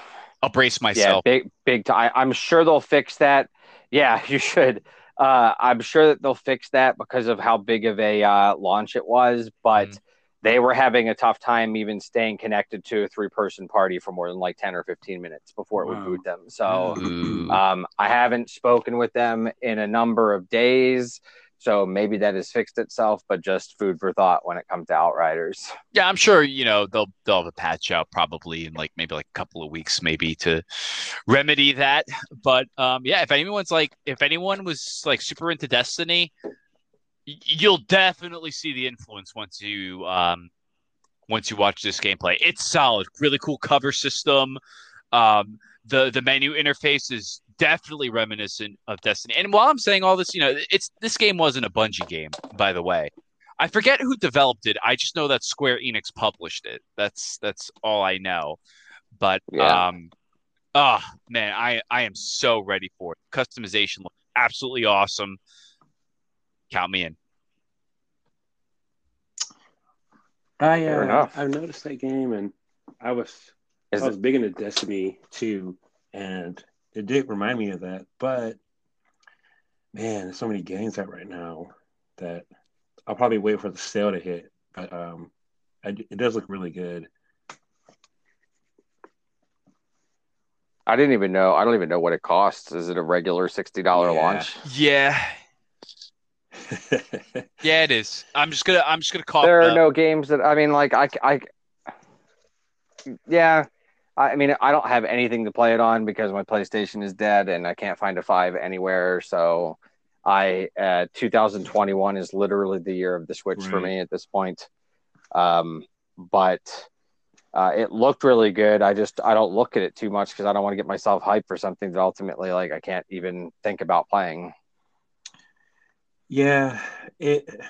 Speaker 2: I'll brace myself.
Speaker 1: Yeah, big big time. I'm sure they'll fix that. Yeah, you should. Uh, I'm sure that they'll fix that because of how big of a uh, launch it was, but mm. they were having a tough time even staying connected to a three person party for more than like 10 or 15 minutes before it wow. would boot them. So um, I haven't spoken with them in a number of days. So maybe that has fixed itself, but just food for thought when it comes to Outriders.
Speaker 2: Yeah, I'm sure you know they'll they'll have a patch out probably in like maybe like a couple of weeks, maybe to remedy that. But um, yeah, if anyone's like if anyone was like super into Destiny, you'll definitely see the influence once you um once you watch this gameplay. It's solid, really cool cover system. Um, the the menu interface is definitely reminiscent of Destiny. And while I'm saying all this, you know, it's this game wasn't a Bungie game, by the way. I forget who developed it. I just know that Square Enix published it. That's that's all I know. But yeah. um oh man, I I am so ready for it. Customization looks absolutely awesome. Count me in.
Speaker 3: I uh, I've noticed that game and I was Is I was it? big into Destiny too, and it did remind me of that. But man, there's so many games out right now that I'll probably wait for the sale to hit. But um, I, it does look really good.
Speaker 1: I didn't even know. I don't even know what it costs. Is it a regular sixty dollar yeah. launch?
Speaker 2: Yeah. yeah, it is. I'm just gonna. I'm just gonna call.
Speaker 1: There are up. no games that I mean, like I, I. Yeah, I mean, I don't have anything to play it on because my PlayStation is dead and I can't find a five anywhere. So, I uh, 2021 is literally the year of the Switch right. for me at this point. Um, but uh, it looked really good. I just I don't look at it too much because I don't want to get myself hyped for something that ultimately like I can't even think about playing.
Speaker 3: Yeah, it.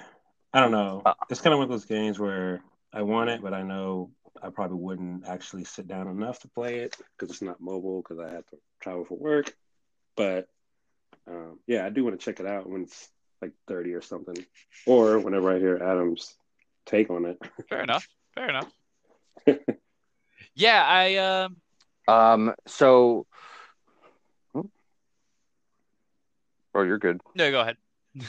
Speaker 3: I don't know. Uh, it's kind of one of those games where I want it, but I know I probably wouldn't actually sit down enough to play it because it's not mobile because I have to travel for work. But um, yeah, I do want to check it out when it's like 30 or something, or whenever I hear Adam's take on it.
Speaker 2: Fair enough. Fair enough. yeah, I um.
Speaker 1: Um. So. Oh, you're good.
Speaker 2: No, go ahead.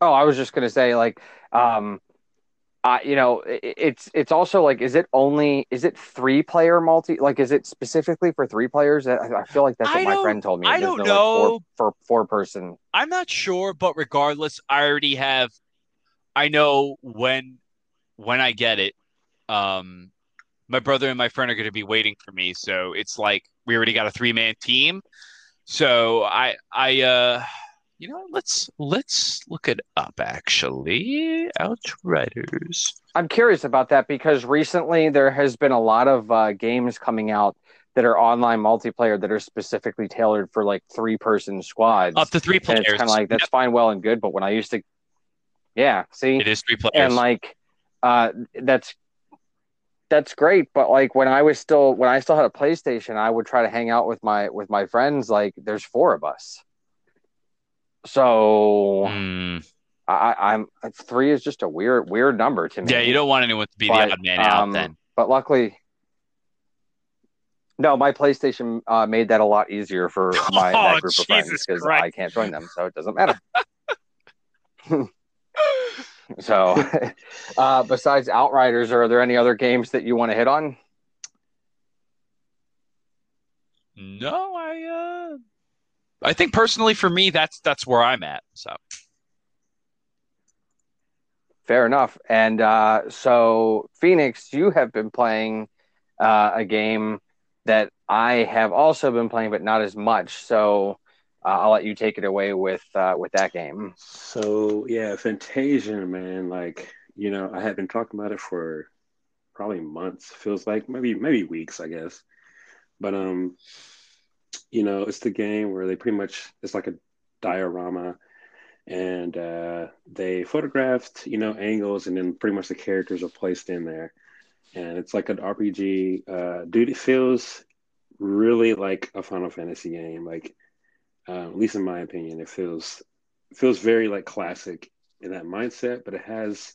Speaker 1: oh, I was just gonna say, like, um, uh, you know, it's it's also like, is it only is it three player multi? Like, is it specifically for three players? I, I feel like that's what my friend told me.
Speaker 2: I don't no, know
Speaker 1: like, four, for four person.
Speaker 2: I'm not sure, but regardless, I already have. I know when when I get it, um, my brother and my friend are going to be waiting for me. So it's like we already got a three man team. So I I uh you know, let's let's look it up. Actually, Outriders.
Speaker 1: I'm curious about that because recently there has been a lot of uh, games coming out that are online multiplayer that are specifically tailored for like three person squads.
Speaker 2: Up to three players. And
Speaker 1: it's kind of like that's yep. fine, well and good. But when I used to, yeah, see,
Speaker 2: it is three players,
Speaker 1: and like uh, that's that's great. But like when I was still when I still had a PlayStation, I would try to hang out with my with my friends. Like there's four of us So mm. I, am three is just a weird weird number to me.
Speaker 2: Yeah, you don't want anyone to be but, the odd man out um, then.
Speaker 1: But luckily, no, my PlayStation uh, made that a lot easier for my oh, group of friends because I can't join them, so it doesn't matter. so, uh, besides Outriders, are there any other games that you want to hit on?
Speaker 2: No, I uh I think personally for me that's that's where I'm at. So
Speaker 1: Fair enough. And uh, so, Phoenix, you have been playing uh, a game that I have also been playing, but not as much. So, uh, I'll let you take it away with uh, with that game.
Speaker 3: So, yeah, Fantasian, man. Like, you know, I have been talking about it for probably months. Feels like maybe maybe weeks, I guess. But um, you know, it's the game where they pretty much it's like a diorama and uh, they photographed you know angles and then pretty much the characters are placed in there. And it's like an rpg uh, dude it feels really like a final fantasy game. Like uh, at least in my opinion it feels feels very like classic in that mindset but it has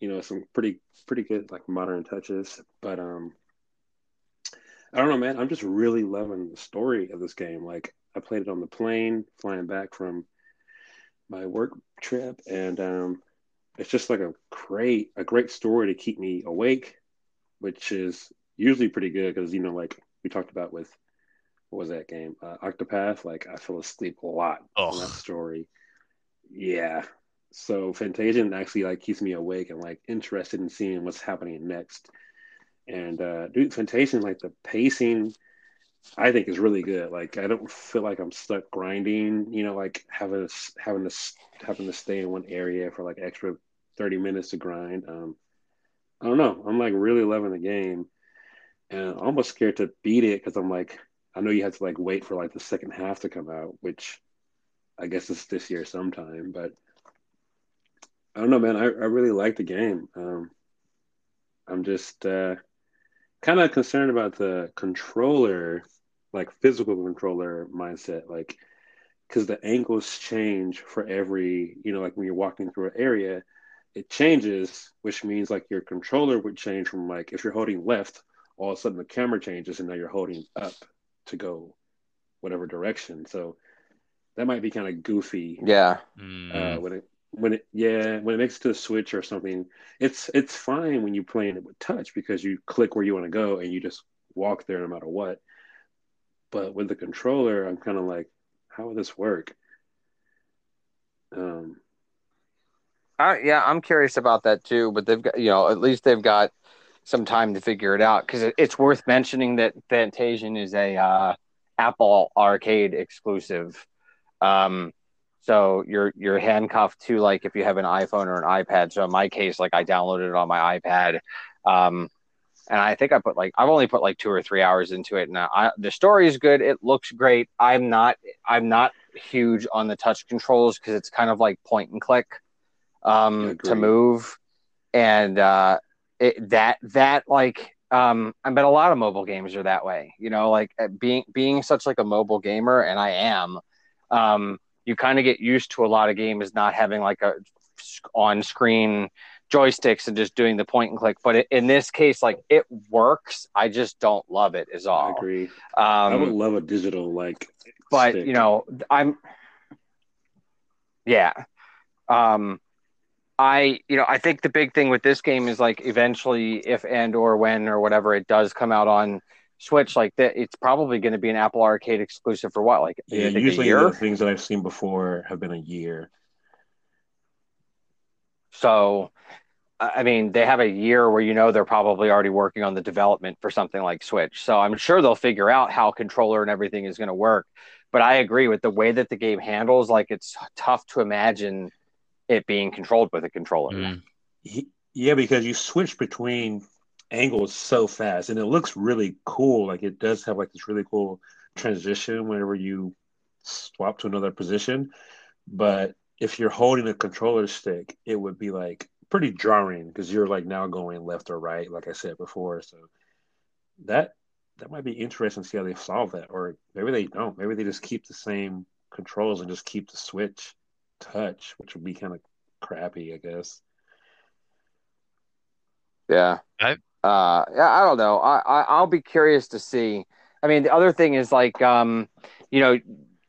Speaker 3: you know some pretty pretty good like modern touches. But um i don't know man i'm just really loving the story of this game like i played it on the plane flying back from my work trip, and um, it's just like a great a great story to keep me awake, which is usually pretty good because you know like we talked about with what was that game uh, Octopath. Like I fell asleep a lot oh. that story. Yeah, so Fantasian actually like keeps me awake and like interested in seeing what's happening next. And uh, dude, Fantasian like the pacing I think is really good. Like I don't feel like I'm stuck grinding. You know, like having to, having to having to stay in one area for like extra thirty minutes to grind. Um, I don't know. I'm like really loving the game, and I'm almost scared to beat it because I'm like, I know you have to like wait for like the second half to come out, which I guess is this year sometime. But I don't know, man. I, I really like the game. Um, I'm just uh, kind of concerned about the controller, like physical controller mindset, like because the angles change for every, you know, like when you're walking through an area, it changes, which means like your controller would change from like if you're holding left, all of a sudden the camera changes and now you're holding up to go whatever direction. So that might be kind of goofy.
Speaker 1: Yeah.
Speaker 3: Uh, when it when it yeah when it makes it to the switch or something it's it's fine when you're playing it with touch because you click where you want to go and you just walk there no matter what. But with the controller i'm kind of like how will this work? Um
Speaker 1: uh, yeah i'm curious about that too but they've got you know at least they've got some time to figure it out because it's worth mentioning that fantasian is a uh, apple arcade exclusive. Um so you're you're handcuffed to like if you have an iPhone or an iPad. So in my case, like I downloaded it on my iPad, um, and I think I put like I've only put like two or three hours into it. And I, the story is good. It looks great. I'm not I'm not huge on the touch controls because it's kind of like point and click um, to move, and uh, it, that that like um, I bet a lot of mobile games are that way. You know, like uh, being being such like a mobile gamer, and I am. Um, you kind of get used to a lot of games not having like a on screen joysticks and just doing the point and click. But it, in this case, like it works. I just don't love it. Is all.
Speaker 3: I agree. Um, I would love a digital like.
Speaker 1: But stick. you know, I'm. Yeah. Um, I you know I think the big thing with this game is like eventually if and or when or whatever it does come out on Switch, like that, it's probably going to be an Apple Arcade exclusive for what, like
Speaker 3: yeah, usually the things that I've seen before have been a year.
Speaker 1: So, I mean, they have a year where you know they're probably already working on the development for something like Switch. So I'm sure they'll figure out how controller and everything is going to work. But I agree with the way that the game handles. Like, it's tough to imagine it being controlled with a controller. Mm.
Speaker 3: Yeah, because you switch between angles so fast and it looks really cool. Like it does have like this really cool transition whenever you swap to another position. But if you're holding a controller stick, it would be like pretty jarring because you're like now going left or right, like I said before. So that that might be interesting to see how they solve that, or maybe they don't. Maybe they just keep the same controls and just keep the switch touch, which would be kind of crappy, I guess.
Speaker 1: Yeah. I, uh, yeah, I don't know. I, I I'll be curious to see. I mean, the other thing is like, um, you know,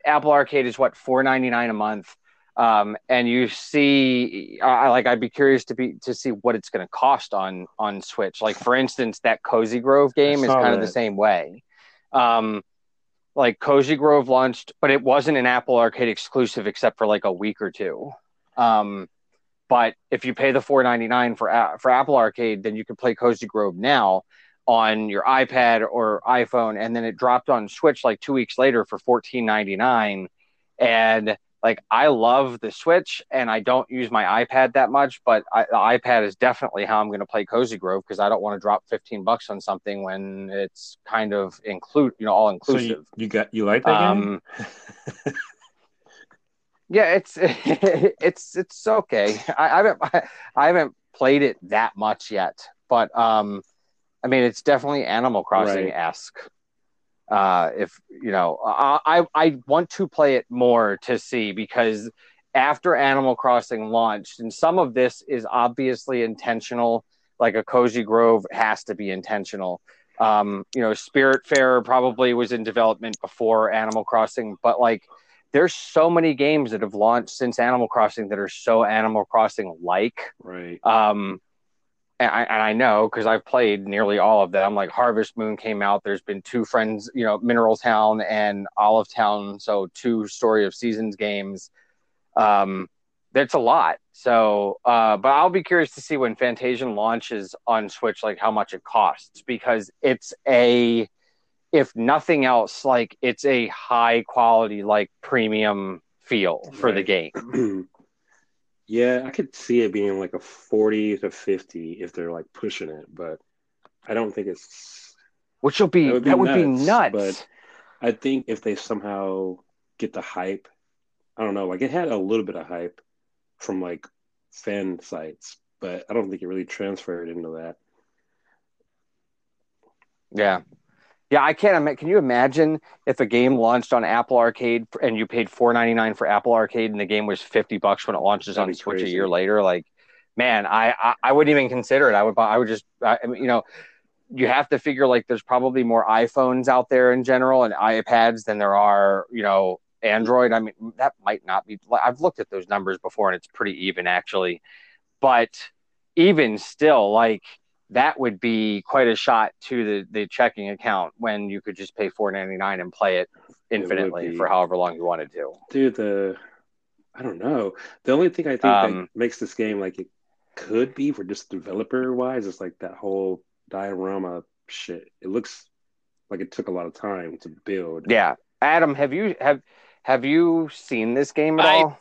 Speaker 1: Apple Arcade is what four ninety nine a month, um, and you see, I like I'd be curious to be to see what it's going to cost on on Switch. Like for instance, that Cozy Grove game is kind that. of the same way. Um, like Cozy Grove launched, but it wasn't an Apple Arcade exclusive except for like a week or two. Um, but if you pay the four ninety nine for for Apple Arcade, then you can play Cozy Grove now on your iPad or iPhone, and then it dropped on Switch like two weeks later for fourteen ninety nine, and like I love the Switch and I don't use my iPad that much, but I, the iPad is definitely how I'm going to play Cozy Grove because I don't want to drop 15 bucks on something when it's kind of include, you know, all inclusive. So
Speaker 3: you, you, got you like that um, game?
Speaker 1: yeah, it's it's it's okay. I, I haven't I, I haven't played it that much yet, but um, I mean, it's definitely Animal Crossing esque. Right. Uh, if you know, I I want to play it more to see because after Animal Crossing launched, and some of this is obviously intentional, like a Cozy Grove has to be intentional. Um, you know, Spiritfarer probably was in development before Animal Crossing, but like there's so many games that have launched since Animal Crossing that are so Animal Crossing like.
Speaker 3: Right.
Speaker 1: Um, and I, and I know because I've played nearly all of them. Like Harvest Moon came out. There's been two friends, you know, Mineral Town and Olive Town. So two Story of Seasons games. Um, that's a lot. So, uh, but I'll be curious to see when Fantasian launches on Switch, like how much it costs because it's a, if nothing else, like it's a high quality, like premium feel for right. the game.
Speaker 3: Yeah, I could see it being like a 40 to 50 if they're like pushing it, but I don't think it's
Speaker 1: which will be that would be, that would nuts, be nuts.
Speaker 3: But I think if they somehow get the hype, I don't know, like it had a little bit of hype from like fan sites, but I don't think it really transferred into that.
Speaker 1: Yeah. Yeah, I can't imagine. Can you imagine if a game launched on Apple Arcade and you paid four ninety nine for Apple Arcade and the game was fifty bucks when it launches That'd on Switch crazy. a year later? Like, man, I, I, I wouldn't even consider it. I would I would just I, you know you have to figure like there's probably more iPhones out there in general and iPads than there are you know Android. I mean that might not be. I've looked at those numbers before and it's pretty even actually, but even still like that would be quite a shot to the, the checking account when you could just pay four ninety nine and play it infinitely it for however long you wanted to.
Speaker 3: Dude, the I don't know. The only thing I think um, that makes this game like it could be for just developer wise is like that whole diorama shit. It looks like it took a lot of time to build.
Speaker 1: Yeah. Adam, have you have have you seen this game at I, all?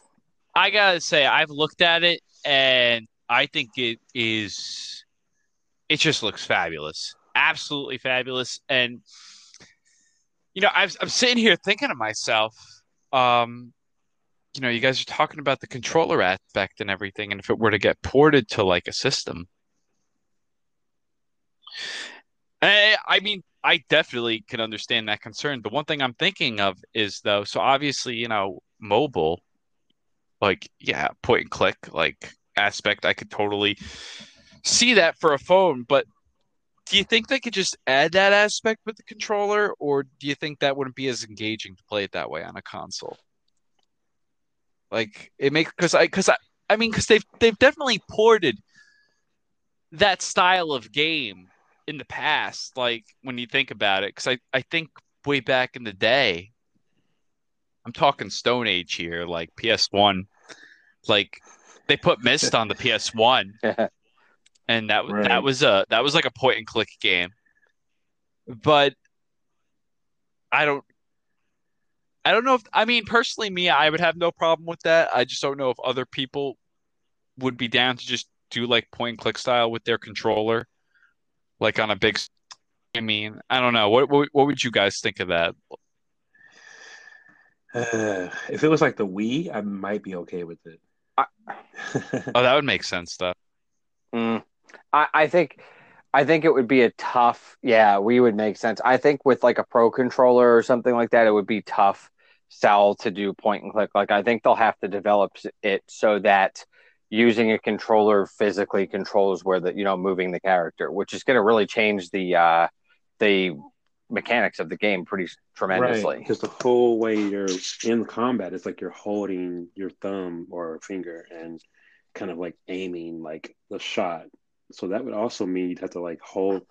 Speaker 2: I gotta say, I've looked at it and I think it is it just looks fabulous, absolutely fabulous. And you know, i am sitting here thinking to myself, um, you know, you guys are talking about the controller aspect and everything, and if it were to get ported to like a system, I, I mean, I definitely can understand that concern. The one thing I'm thinking of is though, so obviously, you know, mobile, like yeah, point and click, like aspect, I could totally see that for a phone, but do you think they could just add that aspect with the controller, or do you think that wouldn't be as engaging to play it that way on a console? Like it makes because I because I I mean because they've they've definitely ported that style of game in the past. Like when you think about it, because I I think way back in the day, I'm talking Stone Age here, like PS1, like they put Myst on the PS1. and that right. that was a that was like a point and click game. But I don't I don't know if I mean personally me I would have no problem with that. I just don't know if other people would be down to just do like point and click style with their controller like on a big I mean, I don't know. What what, what would you guys think of that?
Speaker 3: Uh, if it was like the Wii, I might be okay with it. I...
Speaker 2: oh, that would make sense though.
Speaker 1: Mm. I, I think I think it would be a tough. Yeah, Wii would make sense. I think with like a pro controller or something like that, it would be tough sell to do point and click. Like I think they'll have to develop it so that using a controller physically controls where the you know moving the character, which is going to really change the uh, the mechanics of the game pretty tremendously.
Speaker 3: Because right. the whole way you're in combat, it's like you're holding your thumb or finger and kind of like aiming like the shot. So that would also mean you'd have to like hold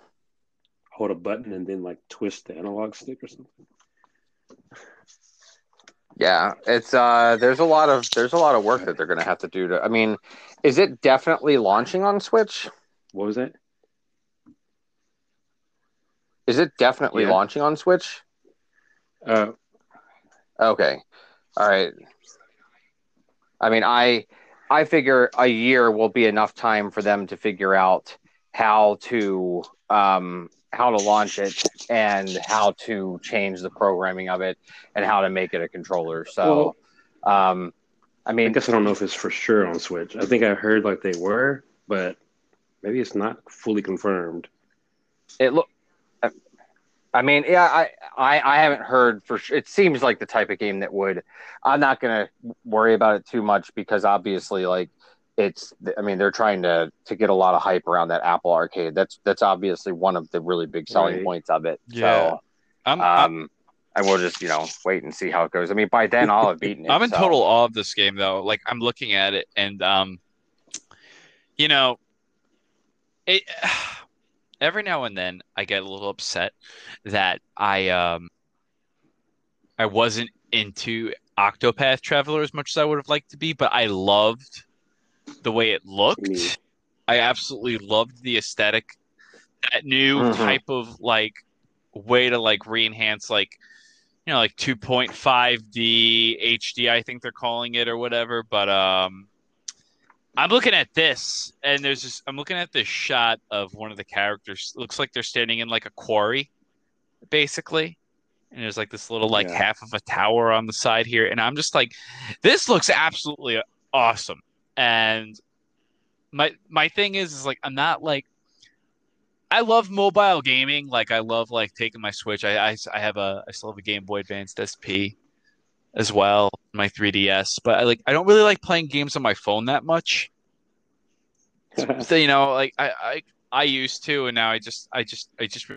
Speaker 3: hold a button and then like twist the analog stick or something.
Speaker 1: Yeah, it's uh there's a lot of there's a lot of work that they're gonna have to do to I mean, is it definitely launching on Switch?
Speaker 3: What was it?
Speaker 1: Is it definitely yeah. launching on Switch?
Speaker 3: Uh
Speaker 1: okay. All right. I mean, I I figure a year will be enough time for them to figure out how to um how to launch it and how to change the programming of it and how to make it a controller. So, well, um, I mean,
Speaker 3: I guess I don't know if it's for sure on Switch. I think I heard like they were, but maybe it's not fully confirmed.
Speaker 1: It look. I mean, yeah, I, I, I haven't heard for sure. It seems like the type of game that would. I'm not gonna worry about it too much because obviously, like it's i mean they're trying to to get a lot of hype around that apple arcade that's that's obviously one of the really big selling right. points of it yeah. so I'm, um and we'll just you know wait and see how it goes i mean by then i'll have beaten it
Speaker 2: i'm in so. total awe of this game though like i'm looking at it and um you know it every now and then i get a little upset that i um i wasn't into octopath traveler as much as i would have liked to be but i loved the way it looked. I absolutely loved the aesthetic. That new mm-hmm. type of like way to like re-enhance like you know like 2.5D HD I think they're calling it or whatever, but um I'm looking at this and there's this I'm looking at this shot of one of the characters. It looks like they're standing in like a quarry basically. And there's like this little like yeah. half of a tower on the side here and I'm just like this looks absolutely awesome and my my thing is is like I'm not like I love mobile gaming. Like I love like taking my Switch. I I, I have a I still have a Game Boy Advance SP as well, my 3DS. But I like I don't really like playing games on my phone that much. so, you know, like I, I I used to, and now I just I just I just.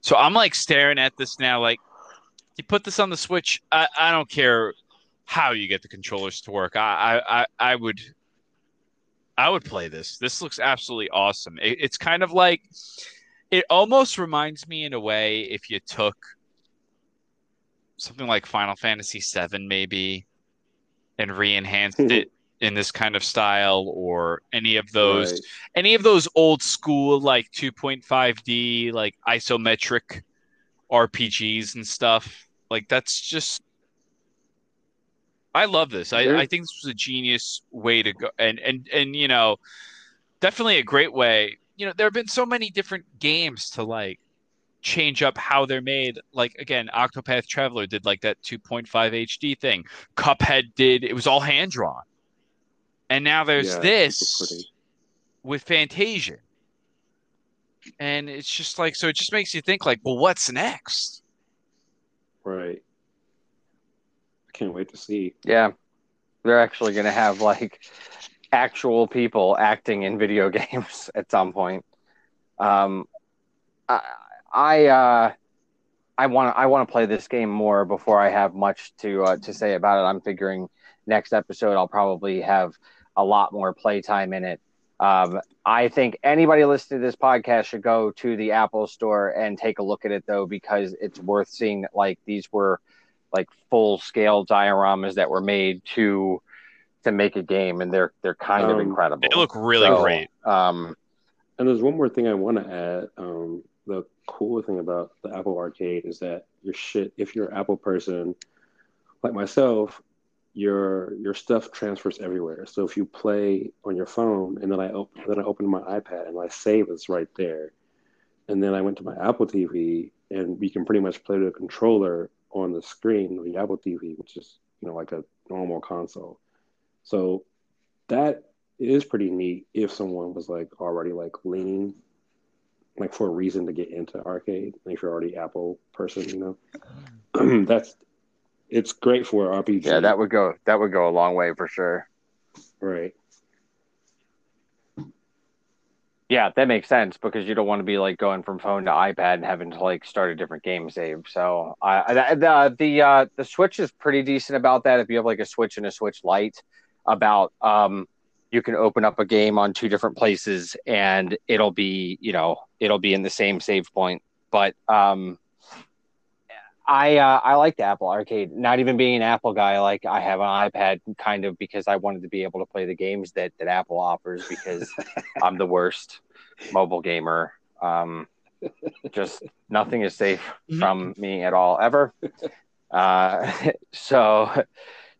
Speaker 2: So I'm like staring at this now, like you put this on the Switch. I I don't care how you get the controllers to work. I I I would I would play this. This looks absolutely awesome. It, it's kind of like it almost reminds me in a way if you took something like Final Fantasy VII maybe and re-enhanced hmm. it in this kind of style or any of those right. any of those old school like 2.5D like isometric RPGs and stuff. Like that's just I love this. I, I think this was a genius way to go, and and and you know, definitely a great way. You know, there have been so many different games to like change up how they're made. Like again, Octopath Traveler did like that 2.5 HD thing. Cuphead did it was all hand drawn, and now there's yeah, this with Fantasian, and it's just like so. It just makes you think like, well, what's next?
Speaker 3: Right I can't wait to see.
Speaker 1: Yeah, they're actually going to have like actual people acting in video games at some point. Um, I, I, uh, I want I want to play this game more before I have much to uh, to say about it. I'm figuring next episode I'll probably have a lot more playtime in it. Um, I think anybody listening to this podcast should go to the Apple Store and take a look at it though, because it's worth seeing. That like these were like full scale dioramas that were made to to make a game, and they're they're kind um, of incredible.
Speaker 2: They look really so, great.
Speaker 1: Um,
Speaker 3: and there's one more thing I want to add. Um, the cool thing about the Apple Arcade is that your shit, if you're an Apple person like myself, your your stuff transfers everywhere. So if you play on your phone and then I open then I open my iPad and my save is right there, and then I went to my Apple TV and we can pretty much play a controller on the screen of the Apple TV, which is you know like a normal console. So that is pretty neat if someone was like already like leaning like for a reason to get into arcade. If you're already Apple person, you know, that's it's great for RPG.
Speaker 1: Yeah, that would go that would go a long way for sure.
Speaker 3: Right.
Speaker 1: Yeah, that makes sense because you don't want to be like going from phone to iPad and having to like start a different game save. So I the the uh, the Switch is pretty decent about that. If you have like a Switch and a Switch Lite, about um, you can open up a game on two different places and it'll be you know it'll be in the same save point. But um, I uh, I like the Apple Arcade. Not even being an Apple guy, like I have an iPad kind of because I wanted to be able to play the games that that Apple offers because I'm the worst mobile gamer. Um, just nothing is safe mm-hmm. from me at all ever. Uh, so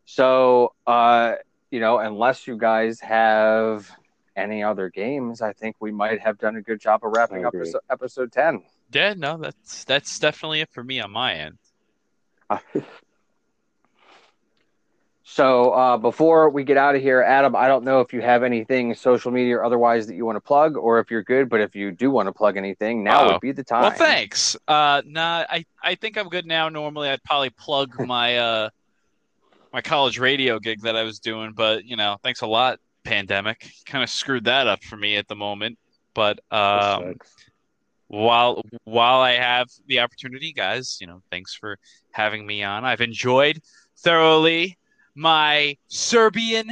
Speaker 1: so uh, you know, unless you guys have any other games, I think we might have done a good job of wrapping up episode, episode ten.
Speaker 2: Yeah, no, that's that's definitely it for me on my end.
Speaker 1: so uh, before we get out of here, Adam, I don't know if you have anything social media or otherwise that you want to plug, or if you're good. But if you do want to plug anything, now Uh-oh. would be the time.
Speaker 2: Well, thanks. Uh, nah, I I think I'm good now. Normally, I'd probably plug my uh my college radio gig that I was doing, but you know, thanks a lot, pandemic. Kind of screwed that up for me at the moment. But um, while while I have the opportunity, guys, you know, thanks for having me on. I've enjoyed thoroughly my Serbian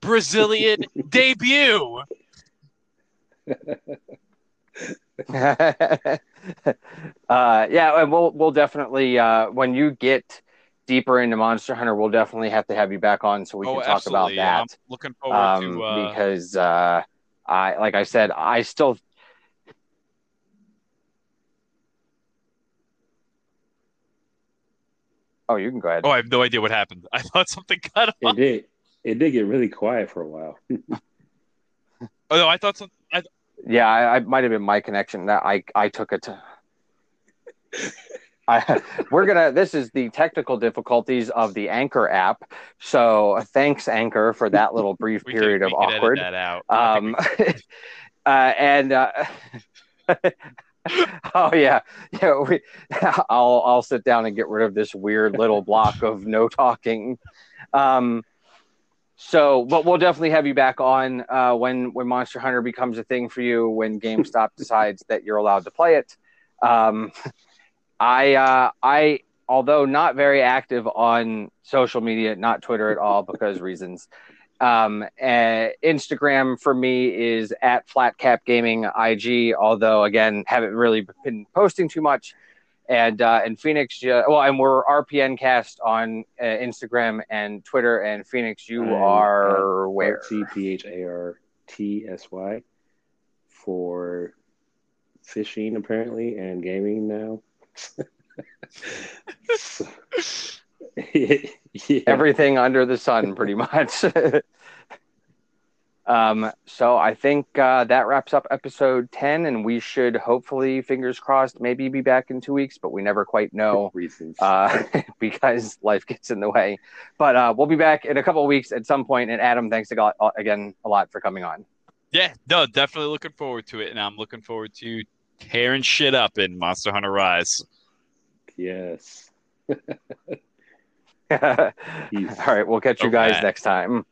Speaker 2: Brazilian debut.
Speaker 1: uh, yeah, and we'll we'll definitely uh, when you get deeper into Monster Hunter, we'll definitely have to have you back on so we oh, can talk absolutely. about that. I'm
Speaker 2: looking forward um, to
Speaker 1: uh... because uh, I like I said, I still Oh, you can go ahead.
Speaker 2: Oh, I have no idea what happened. I thought something cut off.
Speaker 3: It did. It did get really quiet for a while.
Speaker 2: oh no, I thought something. I...
Speaker 1: Yeah, I, I might have been my connection. That I I took it. To... I, we're gonna. This is the technical difficulties of the Anchor app. So thanks, Anchor, for that little brief period of awkward.
Speaker 2: that out.
Speaker 1: Um, uh, and uh, oh yeah, yeah. We, I'll I'll sit down and get rid of this weird little block of no talking. Um, so, but we'll definitely have you back on uh, when when Monster Hunter becomes a thing for you. When GameStop decides that you're allowed to play it. Um, I uh, I although not very active on social media, not Twitter at all because reasons. Um, Instagram for me is at Flatcap Gaming IG. Although again, haven't really been posting too much. And uh, and Phoenix, uh, well, and we're RPN Cast on uh, Instagram and Twitter. And Phoenix, you I'm are where?
Speaker 3: C P H A R T S Y for fishing apparently and gaming now.
Speaker 1: So, yeah. everything under the sun, pretty much. um, so I think uh, that wraps up episode 10, and we should hopefully, fingers crossed, maybe be back in two weeks, but we never quite know uh, because life gets in the way. But uh, we'll be back in a couple of weeks at some point. And Adam, thanks a lot, again a lot for coming on.
Speaker 2: Yeah, no, definitely looking forward to it, and I'm looking forward to tearing shit up in Monster Hunter Rise.
Speaker 3: Yes.
Speaker 1: All right, we'll catch you guys next time.